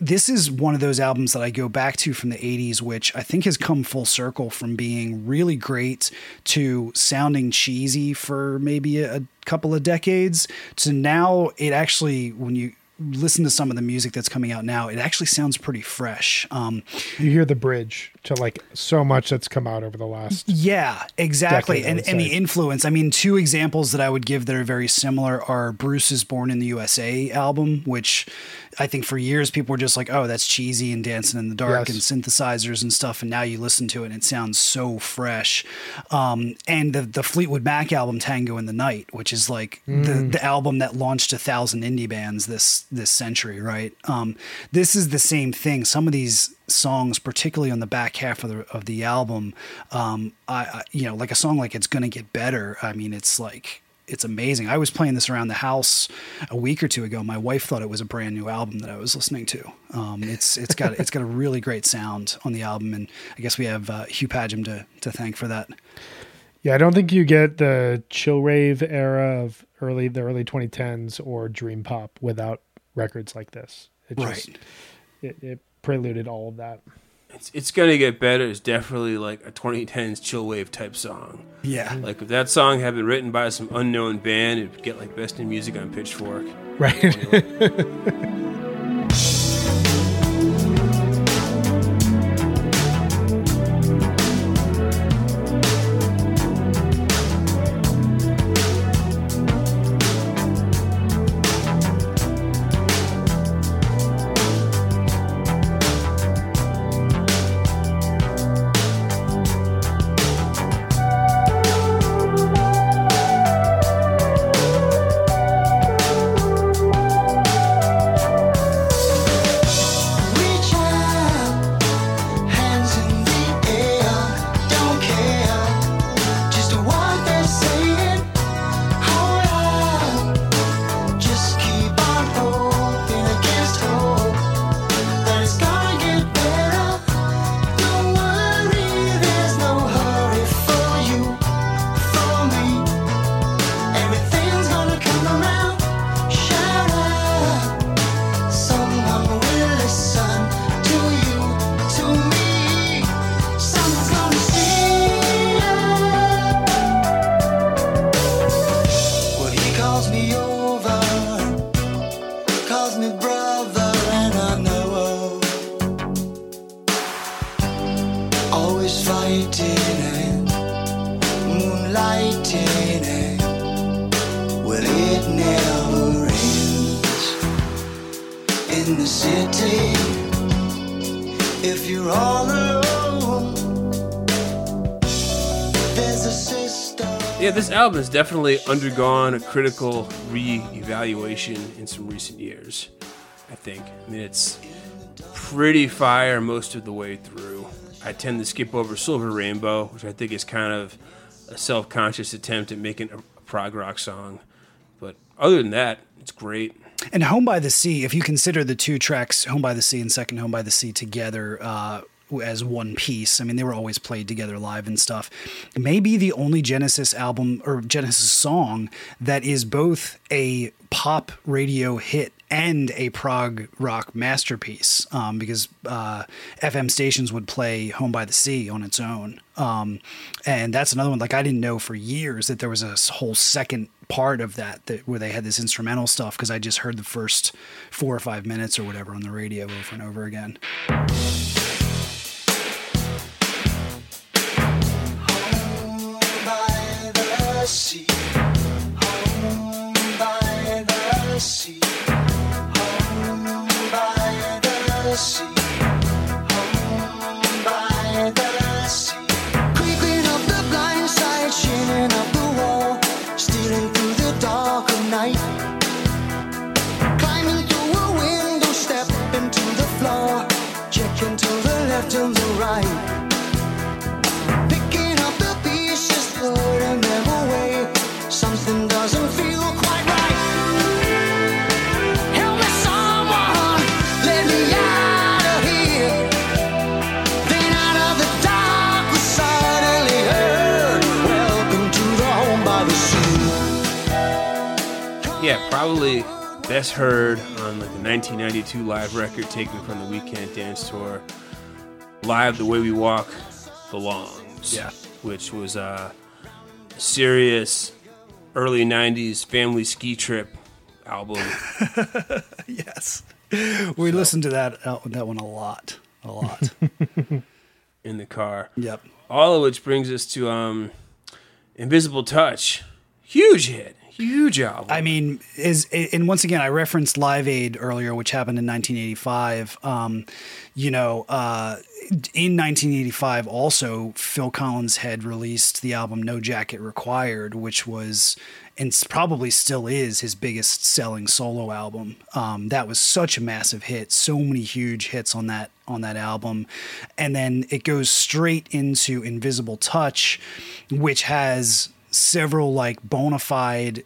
this is one of those albums that I go back to from the 80s, which I think has come full circle from being really great to sounding cheesy for maybe a, a couple of decades to now it actually, when you listen to some of the music that's coming out now, it actually sounds pretty fresh. Um, You hear the bridge to like so much that's come out over the last. Yeah, exactly. Decade, and and the influence. I mean, two examples that I would give that are very similar are Bruce's Born in the USA album, which I think for years people were just like, oh, that's cheesy and dancing in the dark Yes. and synthesizers and stuff. And now you listen to it and it sounds so fresh. Um, and the, the Fleetwood Mac album, Tango in the Night, which is like the, the album that launched a thousand indie bands this, this century, right? Um, this is the same thing. Some of these songs, particularly on the back half of the of the album, um, I, I you know, like a song like "It's Gonna Get Better." I mean, it's like it's amazing. I was playing this around the house a week or two ago. My wife thought it was a brand new album that I was listening to. Um, it's it's got it's got a really great sound on the album, and I guess we have uh, Hugh Padgham to to thank for that. Yeah, I don't think you get the chill wave era of early the early 2010s or dream pop without records like this. It just Right. it, it preluded all of that. It's, it's gonna get better. It's definitely like a 2010s chill wave type song. Yeah. Like if that song had been written by some unknown band, it would get like best in music on Pitchfork. Right. album has definitely undergone a critical re-evaluation in some recent years. I think. I mean, it's pretty fire most of the way through. I tend to skip over Silver Rainbow, which I think is kind of a self-conscious attempt at making a prog rock song. But other than that, it's great. And Home by the Sea, if you consider the two tracks, Home by the Sea and Second Home by the Sea, together uh, as one piece, I mean, they were always played together live and stuff. Maybe the only Genesis album or Genesis song that is both a pop radio hit and a prog rock masterpiece um, because uh, FM stations would play Home by the Sea on its own. Um, and that's another one. Like, I didn't know for years that there was a whole second part of that, that where they had this instrumental stuff because I just heard the first four or five minutes or whatever on the radio over and over again. Sea. Probably best heard on like the 1992 live record taken from the We Can't Dance Tour. Live, The Way We Walk Belongs. Yeah. Which was uh, a serious early 90s family ski trip album. Yes. We listened to that uh, that one a lot. A lot. in the car. yep. All of which brings us to um, Invisible Touch. Huge hit. Huge album. I mean, is and once again, I referenced Live Aid earlier, which happened in 1985. Um, you know, uh, in 1985, also Phil Collins had released the album "No Jacket Required," which was and probably still is his biggest selling solo album. Um, that was such a massive hit, so many huge hits on that on that album, and then it goes straight into Invisible Touch, which has several like bona fide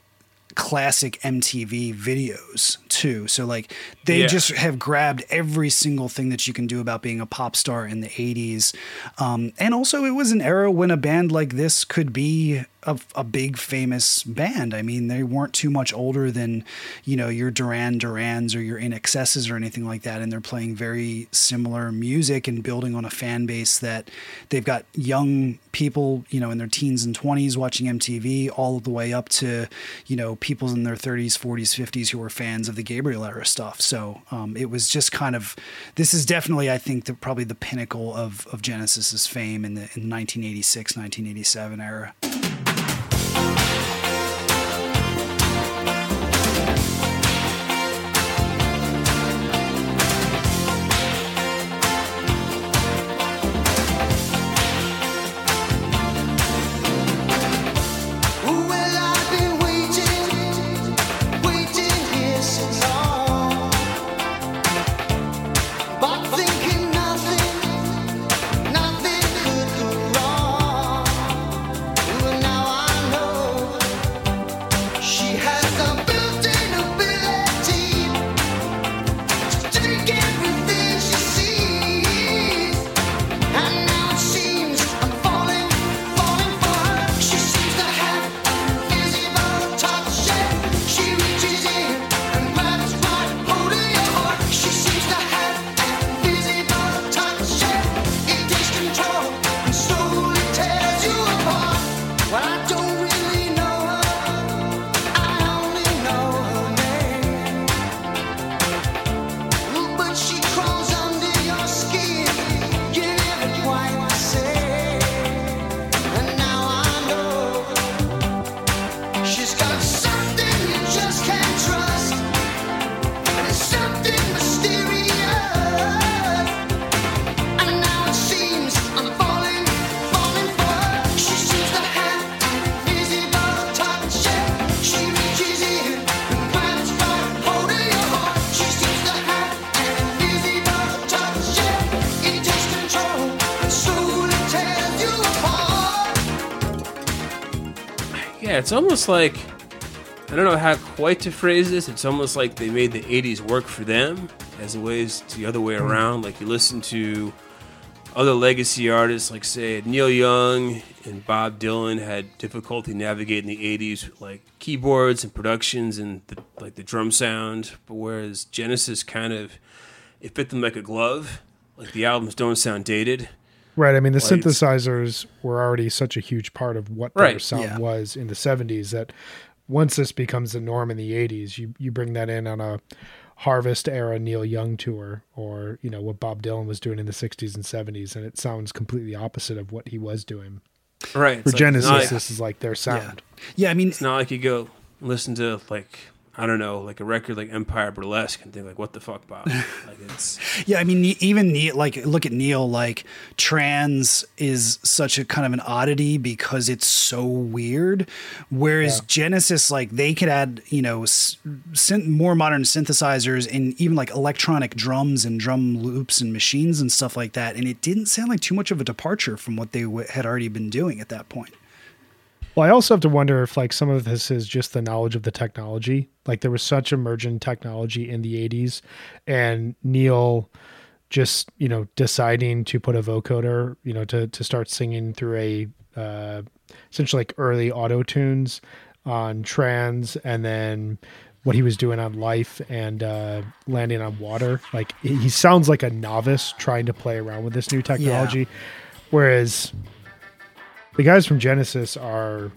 classic MTV videos too. So like they Yeah. just have grabbed every single thing that you can do about being a pop star in the 80s. Um, and also it was an era when a band like this could be a, a big famous band. I mean, they weren't too much older than, you know, your Duran Durans or your In Excesses or anything like that. And they're playing very similar music and building on a fan base that they've got young people, you know, in their teens and 20s watching MTV all the way up to, you know, people in their 30s, 40s, 50s who are fans of the Gabriel era stuff. So um, it was just kind of, this is definitely, I think, the, probably the pinnacle of, of Genesis's fame in the in 1986, 1987 era. Almost like I don't know how quite to phrase this. It's almost like they made the '80s work for them, as a ways to the other way hmm. around. Like you listen to other legacy artists, like say Neil Young and Bob Dylan, had difficulty navigating the '80s, like keyboards and productions and the, like the drum sound. But whereas Genesis kind of it fit them like a glove. Like the albums don't sound dated. Right. I mean, the Like, synthesizers were already such a huge part of what their Right, sound yeah. was in the 70s that once this becomes the norm in the 80s, you, you bring that in on a Harvest era Neil Young tour or, you know, what Bob Dylan was doing in the 60s and 70s, and it sounds completely opposite of what he was doing. Right. For It's like- Genesis, it's not, this is like their sound. Yeah, I mean, it's not like you go listen to like I don't know, like a record like Empire Burlesque and think like, what the fuck, Bob? like it's Yeah, I mean, even Neil, like, look at Neil, like, trans is such a kind of an oddity because it's so weird. Whereas Genesis, like, they could add, you know, s- more modern synthesizers and even like electronic drums and drum loops and machines and stuff like that. And it didn't sound like too much of a departure from what they w- had already been doing at that point. Well, I also have to wonder if like some of this is just the knowledge of the technology. Like there was such emergent technology in the 80s and Neil just, you know, deciding to put a vocoder, you know, to to start singing through a uh essentially like early auto tunes on trans and then what he was doing on life and uh landing on water. Like he he sounds like a novice trying to play around with this new technology. Whereas the guys from Genesis are,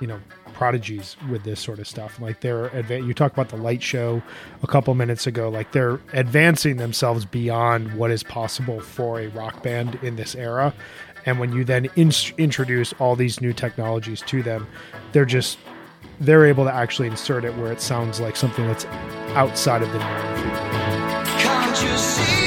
you know, prodigies with this sort of stuff. Like they're adva- you talk about the light show a couple minutes ago. Like they're advancing themselves beyond what is possible for a rock band in this era. And when you then in- introduce all these new technologies to them, they're just they're able to actually insert it where it sounds like something that's outside of the norm.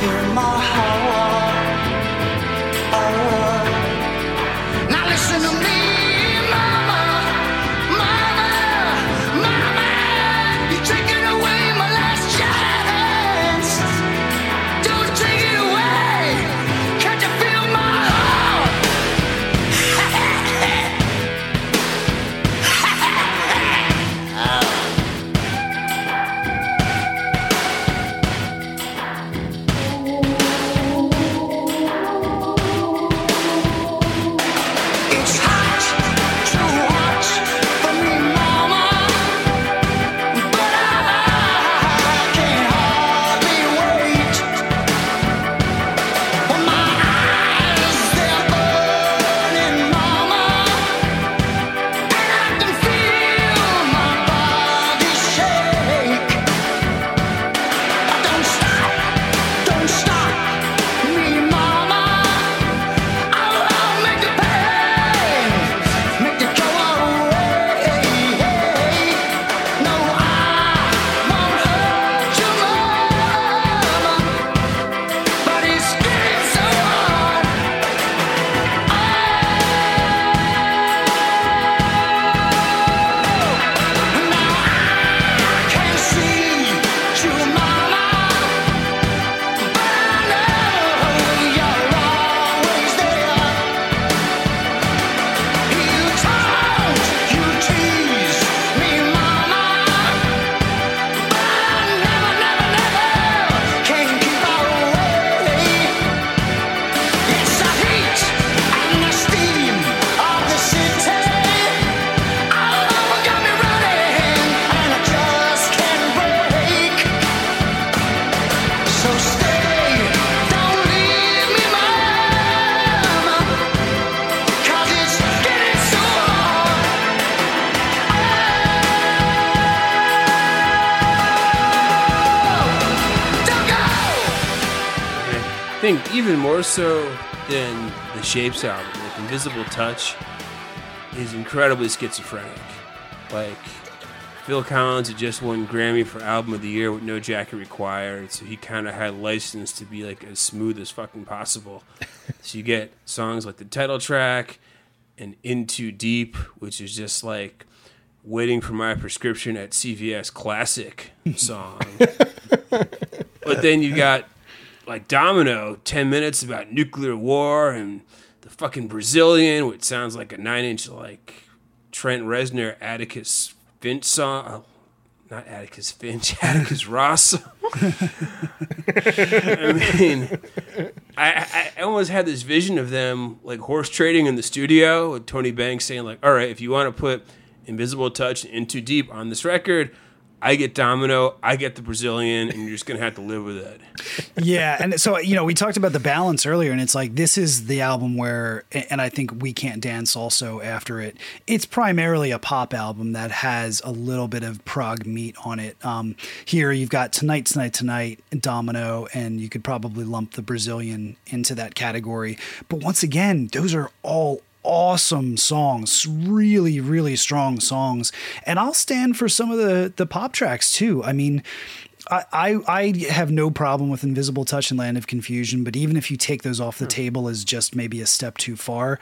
You my heart? More so than the Shapes album, like Invisible Touch is incredibly schizophrenic. Like Phil Collins had just won Grammy for Album of the Year with No Jacket Required, so he kind of had license to be like as smooth as fucking possible. so you get songs like the title track and In Too Deep, which is just like waiting for my prescription at CVS classic song. but then you got like Domino, 10 minutes about nuclear war and the fucking Brazilian, which sounds like a nine inch like Trent Reznor Atticus Finch song. Oh, not Atticus Finch, Atticus Ross. I mean, I, I almost had this vision of them like horse trading in the studio with Tony Banks saying like, "All right, if you want to put Invisible Touch and Too Deep on this record, I get Domino, I get the Brazilian, and you're just gonna have to live with it." yeah and so you know we talked about the balance earlier and it's like this is the album where and i think we can't dance also after it. It's primarily a pop album that has a little bit of prog meat on it. Um, here you've got tonight tonight tonight domino and you could probably lump the brazilian into that category. But once again those are all awesome songs really really strong songs. And i'll stand for some of the the pop tracks too. I mean I, I I have no problem with Invisible Touch and Land of Confusion, but even if you take those off the table as just maybe a step too far,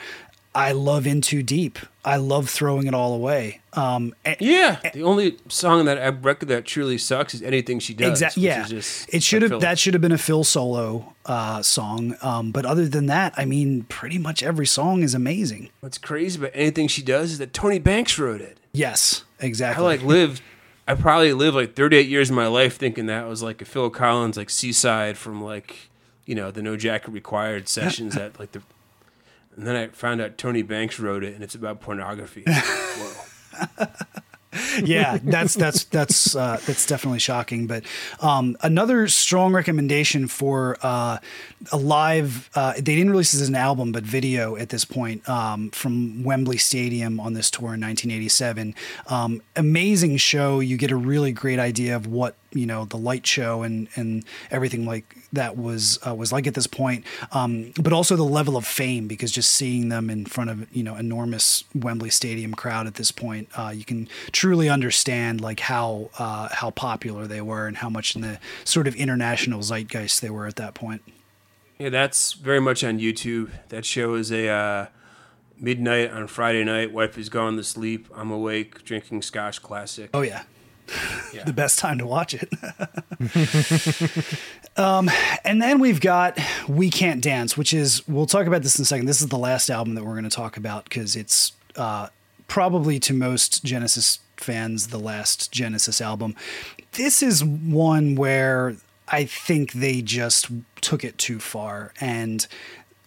I love In Too Deep. I love throwing it all away. Um, and- Yeah, the only song that I record that truly sucks is anything she does. Exactly. Yeah. It should have that should have been a Phil solo uh, song. Um, but other than that, I mean, pretty much every song is amazing. What's crazy about anything she does is that Tony Banks wrote it. Yes, exactly. I like lived. I probably lived like 38 years of my life thinking that was like a Phil Collins like Seaside from like you know the No Jacket Required sessions at like the. And then I found out Tony Banks wrote it, and it's about pornography. Yeah, that's that's that's uh, that's definitely shocking. But um, another strong recommendation for uh, a live. Uh, they didn't release this as an album, but video at this point um, from Wembley Stadium on this tour in 1987. Um, amazing show. You get a really great idea of what you know the light show and and everything like that was uh, was like at this point um, but also the level of fame because just seeing them in front of you know enormous Wembley Stadium crowd at this point uh, you can truly understand like how uh, how popular they were and how much in the sort of international zeitgeist they were at that point Yeah, that's very much on YouTube. That show is a uh, midnight on Friday night. Wife is gone to sleep. I'm awake, drinking Scotch Classic. oh yeah The best time to watch it. um, and then we've got We Can't Dance, which is, we'll talk about this in a second. This is the last album that we're going to talk about because it's uh, probably to most Genesis fans the last Genesis album. This is one where I think they just took it too far. And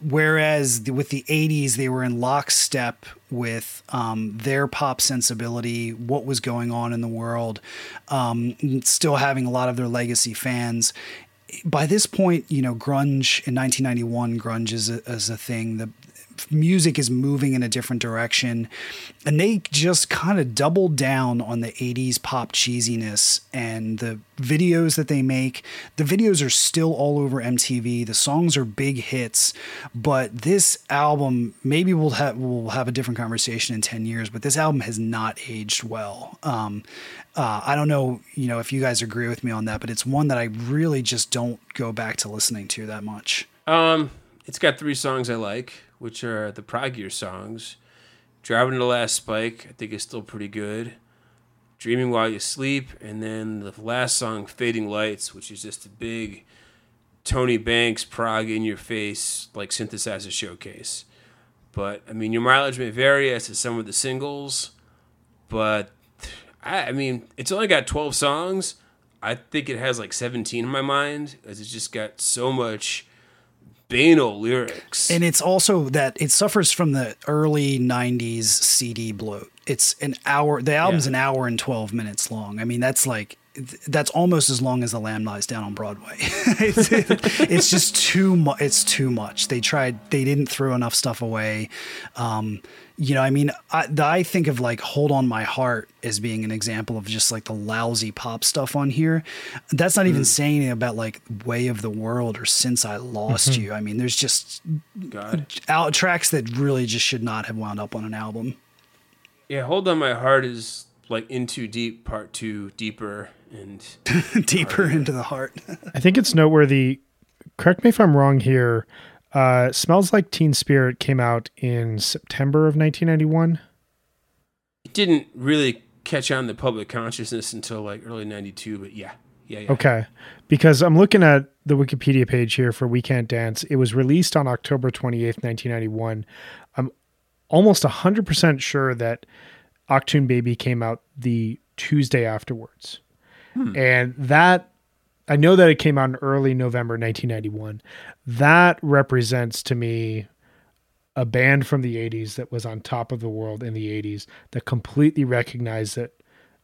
whereas with the 80s they were in lockstep with um, their pop sensibility what was going on in the world um, still having a lot of their legacy fans. By this point you know grunge in 1991 grunge is a, is a thing the music is moving in a different direction and they just kind of doubled down on the 80s pop cheesiness and the videos that they make. The videos are still all over MTV the songs are big hits but this album maybe we'll have we'll have a different conversation in 10 years but this album has not aged well. Um, uh, I don't know you know if you guys agree with me on that but it's one that I really just don't go back to listening to that much. Um, it's got three songs I like, which are the proggier songs. Driving to the Last Spike, I think is still pretty good. Dreaming While You Sleep, and then the last song, Fading Lights, which is just a big Tony Banks prog in your face, like synthesizer showcase. But I mean, your mileage may vary as to some of the singles, but I, I mean, it's only got 12 songs. I think it has like 17 in my mind, as it's just got so much banal lyrics. And it's also that it suffers from the early 90s CD bloat. It's an hour, the album's Yeah. an hour and 12 minutes long. I mean, that's like, that's almost as long as The Lamb Lies Down on Broadway. it's, it's just too much. It's too much. They tried, they didn't throw enough stuff away. Um, you know, I mean, I, I think of like Hold On My Heart as being an example of just like the lousy pop stuff on here. That's not even saying anything about like Way of the World or Since I Lost You. I mean, there's just God. out tracks that really just should not have wound up on an album. Yeah, Hold On My Heart is like In Too Deep Part Two, Deeper, and Deeper into the heart. I think it's noteworthy. Correct me if I'm wrong here. Uh, Smells Like Teen Spirit came out in September of 1991. it didn't really catch on the public consciousness until like early '92. But yeah, yeah, yeah. Okay. Because I'm looking at the Wikipedia page here for We Can't Dance. It was released on October 28th, 1991. I'm almost 100% sure that Achtung Baby came out the Tuesday afterwards. Hmm. And that, I know that it came out in early November 1991. That represents to me a band from the 80s that was on top of the world in the 80s that completely recognized that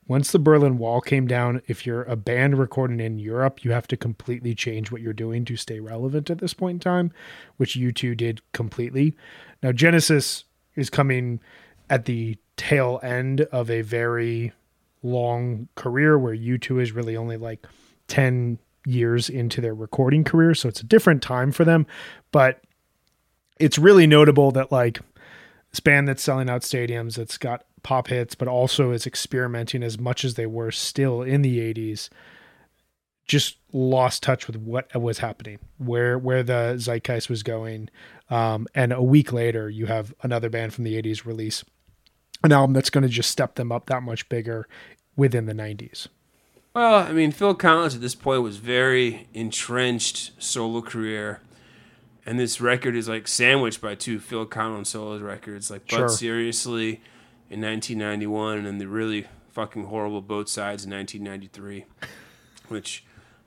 once the Berlin Wall came down, if you're a band recording in Europe, you have to completely change what you're doing to stay relevant at this point in time, which U2 did completely. Now, Genesis is coming at the tail end of a very long career where U2 is really only like 10 years into their recording career. So it's a different time for them. But it's really notable that like this band that's selling out stadiums, that's got pop hits, but also is experimenting as much as they were still in the 80s, just lost touch with what was happening, where where the zeitgeist was going. Um, and a week later, you have another band from the 80s release an album that's going to just step them up that much bigger within the 90s. Well, I mean, Phil Collins at this point was very entrenched solo career, and this record is like sandwiched by two Phil Collins solo records, like Sure. But Seriously in 1991, and then the really fucking horrible Both Sides in 1993, which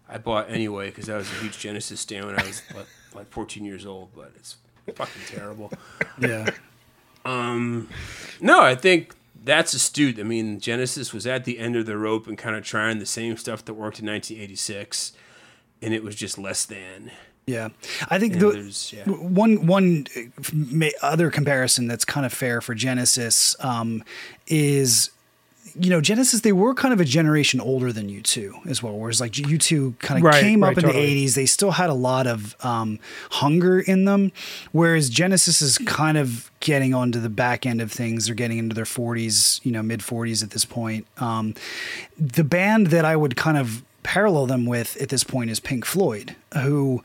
I bought anyway because I was a huge Genesis fan when I was like, like 14 years old, but it's fucking terrible. yeah. Um, no, I think that's astute. I mean, Genesis was at the end of the rope and kind of trying the same stuff that worked in 1986, and it was just less than. Yeah, I think the yeah. one one uh, other comparison that's kind of fair for Genesis um, is. You know, Genesis, they were kind of a generation older than U2 as well. Whereas, like, U2 kind of Right, came up in totally. the 80s. They still had a lot of um, hunger in them. Whereas Genesis is kind of getting onto the back end of things. They're getting into their 40s, you know, mid 40s at this point. Um, the band that I would kind of parallel them with at this point is Pink Floyd, who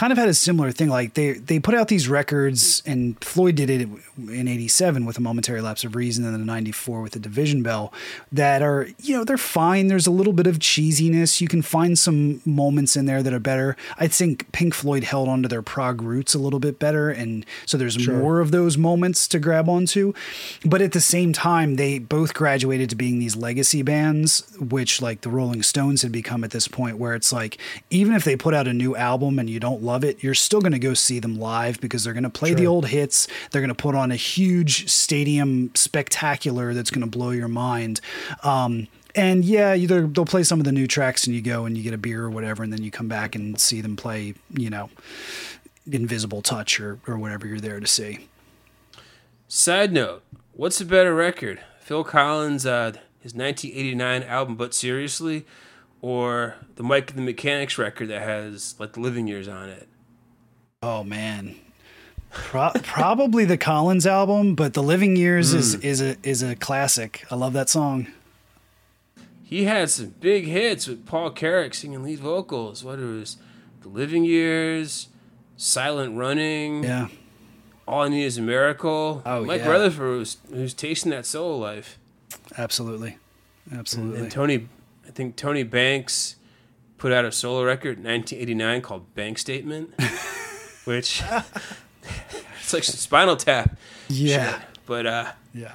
kind of had a similar thing. Like they they put out these records, and Floyd did it in '87 with a momentary lapse of reason, and then '94 with the Division Bell. That are you know they're fine. There's a little bit of cheesiness. You can find some moments in there that are better. I think Pink Floyd held onto their prog roots a little bit better, and so there's more of those moments to grab onto. But at the same time, they both graduated to being these legacy bands, which like the Rolling Stones had become at this point, where it's like even if they put out a new album and you don't love it, you're still going to go see them live because they're going to play the old hits. They're going to put on a huge stadium spectacular that's going to blow your mind. Um, and yeah, either they'll play some of the new tracks and you go and you get a beer or whatever, and then you come back and see them play, you know, Invisible Touch or, or whatever you're there to see. Side note: What's a better record, Phil Collins' uh, his 1989 album "But Seriously," or the Mike the Mechanics record that has like the Living Years on it? Oh man. Pro- probably the Collins album, but the Living Years is Hmm. is a is a classic. I love that song. He had some big hits with Paul Carrack singing lead vocals. What it was, "The Living Years," "Silent Running," Yeah. "All I Need Is a Miracle." Oh, Mike yeah. Rutherford was who's tasting that solo life. Absolutely. Absolutely. And Tony, I think Tony Banks put out a solo record in 1989 called Bank Statement, which it's like Spinal Tap. yeah. shit. But uh, Yeah.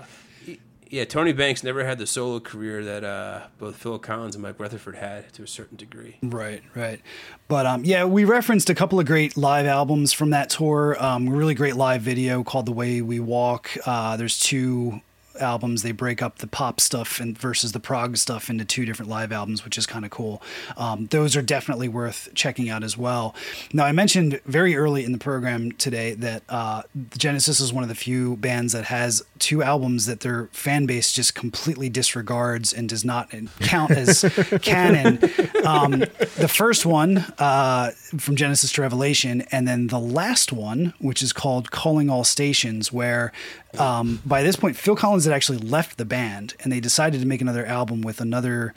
yeah, Tony Banks never had the solo career that uh, both Phil Collins and Mike Rutherford had to a certain degree. Right, right. But um, yeah, we referenced a couple of great live albums from that tour. Um, a really great live video called "The Way We Walk." Uh, there's two albums. They break up the pop stuff and versus the prog stuff into two different live albums, which is kind of cool. Um, those are definitely worth checking out as well. Now, I mentioned very early in the program today that uh, Genesis is one of the few bands that has two albums that their fan base just completely disregards and does not count as canon. Um, the first one uh, from Genesis to Revelation, and then the last one, which is called Calling All Stations, where um, by this point, Phil Collins had actually left the band, and they decided to make another album with another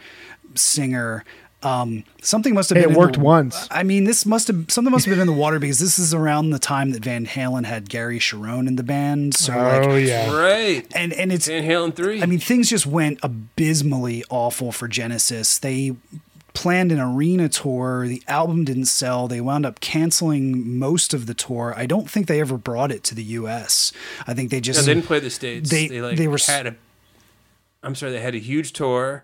singer. Um, something must have Hey, been it worked the- once. I mean, this must have something must have been in the water because this is around the time that Van Halen had Gary Cherone in the band. So oh like, yeah. Right. and and it's Van Halen 3. I mean, things just went abysmally awful for Genesis. They planned an arena tour. The album didn't sell. They wound up canceling most of the tour. I don't think they ever brought it to the U.S. I think they no, just they didn't play the States. They- They, like, they were had a. I'm sorry, they had a huge tour,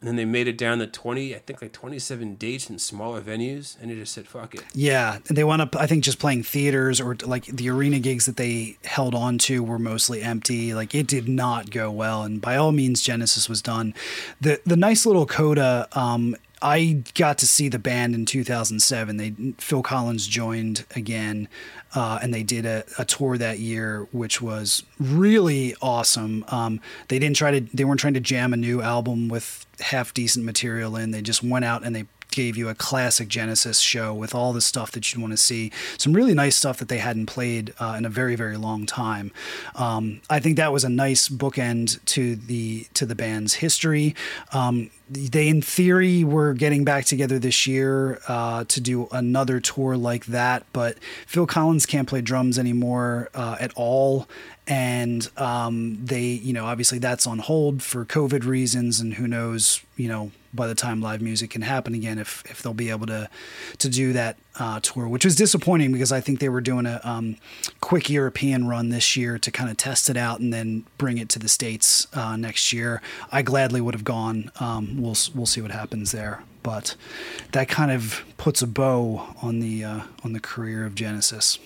and then they made it down to 20, I think like 27 dates in smaller venues, and they just said, fuck it. Yeah, and they wound up, I think, just playing theaters or like the arena gigs that they held on to were mostly empty. Like it did not go well, and by all means, Genesis was done. the The nice little coda. Um, I got to see the band in 2007. They Phil Collins joined again, uh, and they did a, a tour that year, which was really awesome. Um, they didn't try to, they weren't trying to jam a new album with half decent material in. They just went out and they gave you a classic Genesis show with all the stuff that you'd want to see. Some really nice stuff that they hadn't played uh, in a very very long time. Um, I think that was a nice bookend to the to the band's history. Um, they in theory were getting back together this year uh, to do another tour like that, but Phil Collins can't play drums anymore uh, at all. And um, they, you know, obviously that's on hold for COVID reasons, and who knows, you know, by the time live music can happen again, if if they'll be able to to do that uh, tour, which was disappointing because I think they were doing a um, quick European run this year to kind of test it out and then bring it to the states uh, next year. I gladly would have gone. Um, we'll we'll see what happens there, but that kind of puts a bow on the uh, on the career of Genesis.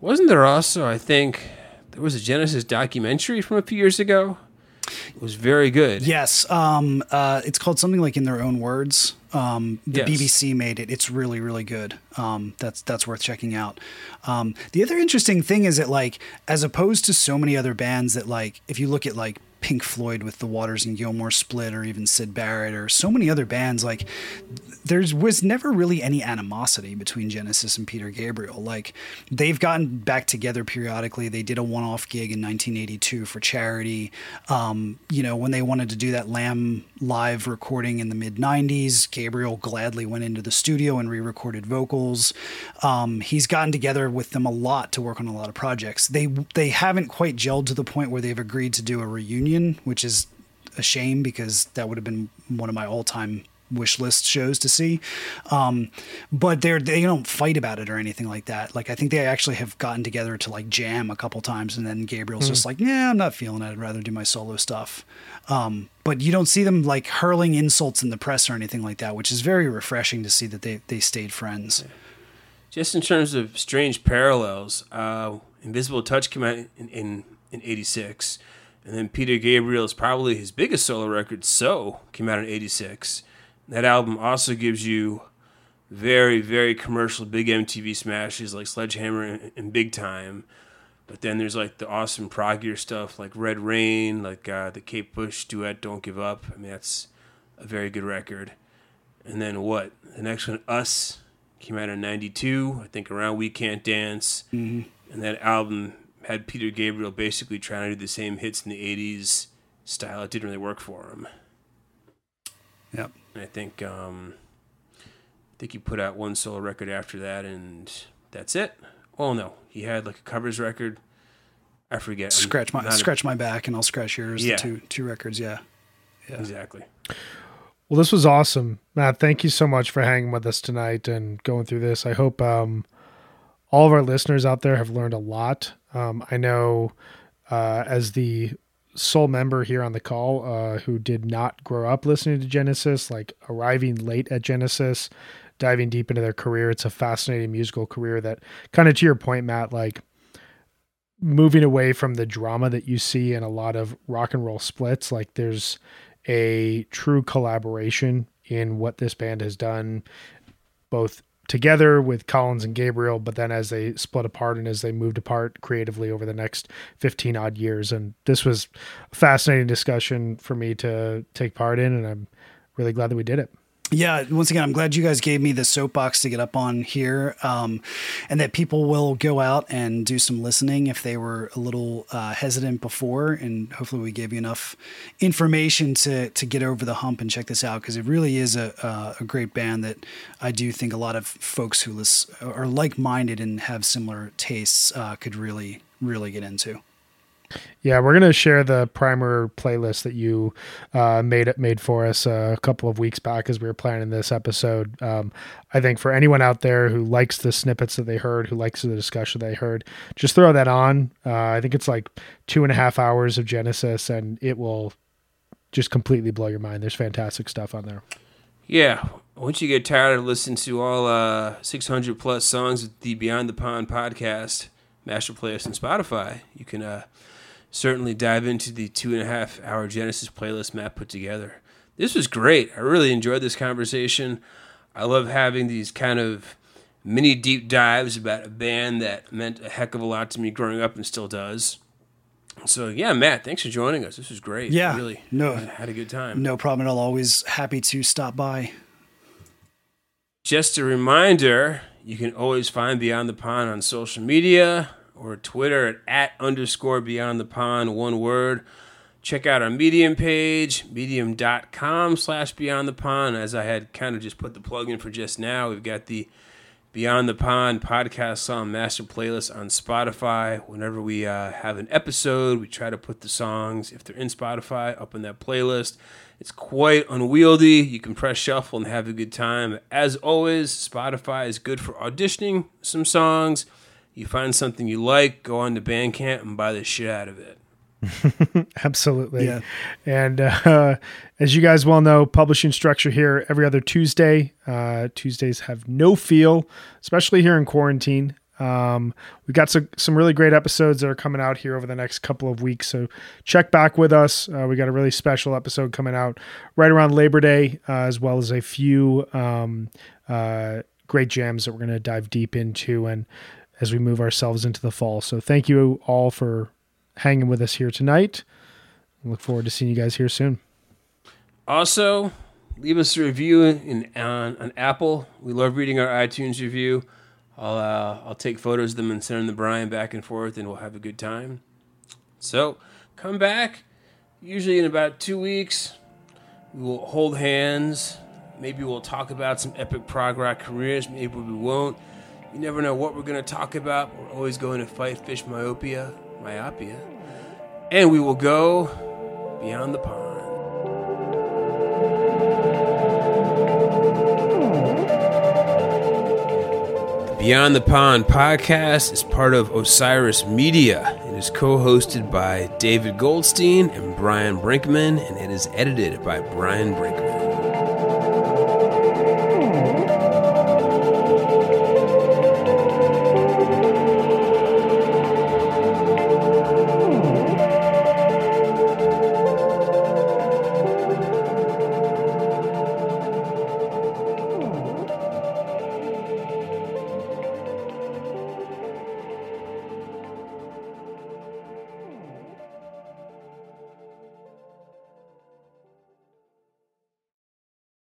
Wasn't there also, I think, there was a Genesis documentary from a few years ago? It was very good. Yes, um, uh, it's called something like in their own words. Um, the Yes. BBC made it. It's really, really good. Um, that's that's worth checking out. Um, the other interesting thing is that like, as opposed to so many other bands that like, if you look at like Pink Floyd with the Waters and Gilmour split, or even Syd Barrett, or so many other bands, like there was never really any animosity between Genesis and Peter Gabriel. Like they've gotten back together periodically. They did a one-off gig in 1982 for charity. Um, you know, when they wanted to do that Lamb live recording in the mid 90s, Gabriel gladly went into the studio and re-recorded vocals. Um, he's gotten together with them a lot to work on a lot of projects. They they haven't quite gelled to the point where they've agreed to do a reunion, which is a shame because that would have been one of my all-time wish list shows to see. Um, but they're they don't fight about it or anything like that. Like I think they actually have gotten together to like jam a couple times, and then Gabriel's just like, yeah, I'm not feeling it. I'd rather do my solo stuff. Um, but you don't see them like hurling insults in the press or anything like that, which is very refreshing to see that they they stayed friends. Just in terms of strange parallels, uh, Invisible Touch came out in, in, in 86. And then Peter Gabriel's probably his biggest solo record, So, came out in 86. That album also gives you very, very commercial, big MTV smashes like Sledgehammer and, and Big Time. But then there's like the awesome proggier stuff like Red Rain, like uh, the Kate Bush duet Don't Give Up. I mean, that's a very good record. And then what? The next one, Us, came out in 92, I think around We Can't Dance. And that album had Peter Gabriel basically trying to do the same hits in the 80s style. It didn't really work for him. Yep. And I think um, I think he put out one solo record after that, and that's it. Oh no, he had like a covers record. I forget. Scratch my not a- scratch my back, and I'll scratch yours. Yeah. The two two records. Yeah. exactly. Well, this was awesome, Matt. Thank you so much for hanging with us tonight and going through this. I hope um, all of our listeners out there have learned a lot. Um, I know uh, as the sole member here on the call uh, who did not grow up listening to Genesis, like arriving late at Genesis, diving deep into their career. It's a fascinating musical career that, kind of to your point, Matt, like moving away from the drama that you see in a lot of rock and roll splits, like there's a true collaboration in what this band has done, both together with Collins and Gabriel, but then as they split apart and as they moved apart creatively over the next 15 odd years. And this was a fascinating discussion for me to take part in, and I'm really glad that we did it. Yeah, once again, I'm glad you guys gave me the soapbox to get up on here, um, and that people will go out and do some listening if they were a little uh, hesitant before, and hopefully we gave you enough information to to get over the hump and check this out because it really is a, a a great band that I do think a lot of folks who are like minded and have similar tastes uh, could really really get into. Yeah, we're gonna share the primer playlist that you uh, made made for us uh, a couple of weeks back as we were planning this episode. Um, I think for anyone out there who likes the snippets that they heard, who likes the discussion they heard, just throw that on. Uh, I think it's like two and a half hours of Genesis, and it will just completely blow your mind. There's fantastic stuff on there. Yeah. Once you get tired of listening to all uh, 600 plus songs of the Beyond the Pond podcast, Master Playlist, and Spotify, you can uh, certainly dive into the two and a half hour Genesis playlist Matt put together. This was great. I really enjoyed this conversation. I love having these kind of mini deep dives about a band that meant a heck of a lot to me growing up and still does. So yeah, Matt, thanks for joining us. This was great. Yeah, really. no- had a good time. No problem at all. Always happy to stop by. Just a reminder, you can always find Beyond the Pond on social media or Twitter at, underscore Beyond the Pond, one word. Check out our Medium page, medium.com slash Beyond the Pond. As I had kind of just put the plug in for just now, we've got the Beyond the Pond podcast song master playlist on Spotify. Whenever we uh, have an episode, we try to put the songs, if they're in Spotify, up in that playlist. It's quite unwieldy. You can press shuffle and have a good time. As always, Spotify is good for auditioning some songs. You find something you like, go on to Bandcamp and buy the shit out of it. Absolutely. Yeah. And uh, as you guys well know, publishing structure here every other Tuesday. Uh, Tuesdays have no feel, especially here in quarantine. Um, we've got some, some really great episodes that are coming out here over the next couple of weeks. So check back with us. Uh, we got a really special episode coming out right around Labor Day, uh, as well as a few um, uh, great jams that we're going to dive deep into and as we move ourselves into the fall. So thank you all for hanging with us here tonight. I look forward to seeing you guys here soon. Also, leave us a review in, on, on Apple. We love reading our iTunes review. I'll, uh, I'll take photos of them and send them to Brian back and forth, and we'll have a good time. So, come back. Usually in about two weeks, we will hold hands. Maybe we'll talk about some epic prog rock careers. Maybe we won't. You never know what we're going to talk about. We're always going to fight Phish myopia, myopia. And we will go beyond the pond. Beyond the Pond podcast is part of Osiris Media. It is co hosted by David Goldstein and Brian Brinkman, and it is edited by Brian Brinkman.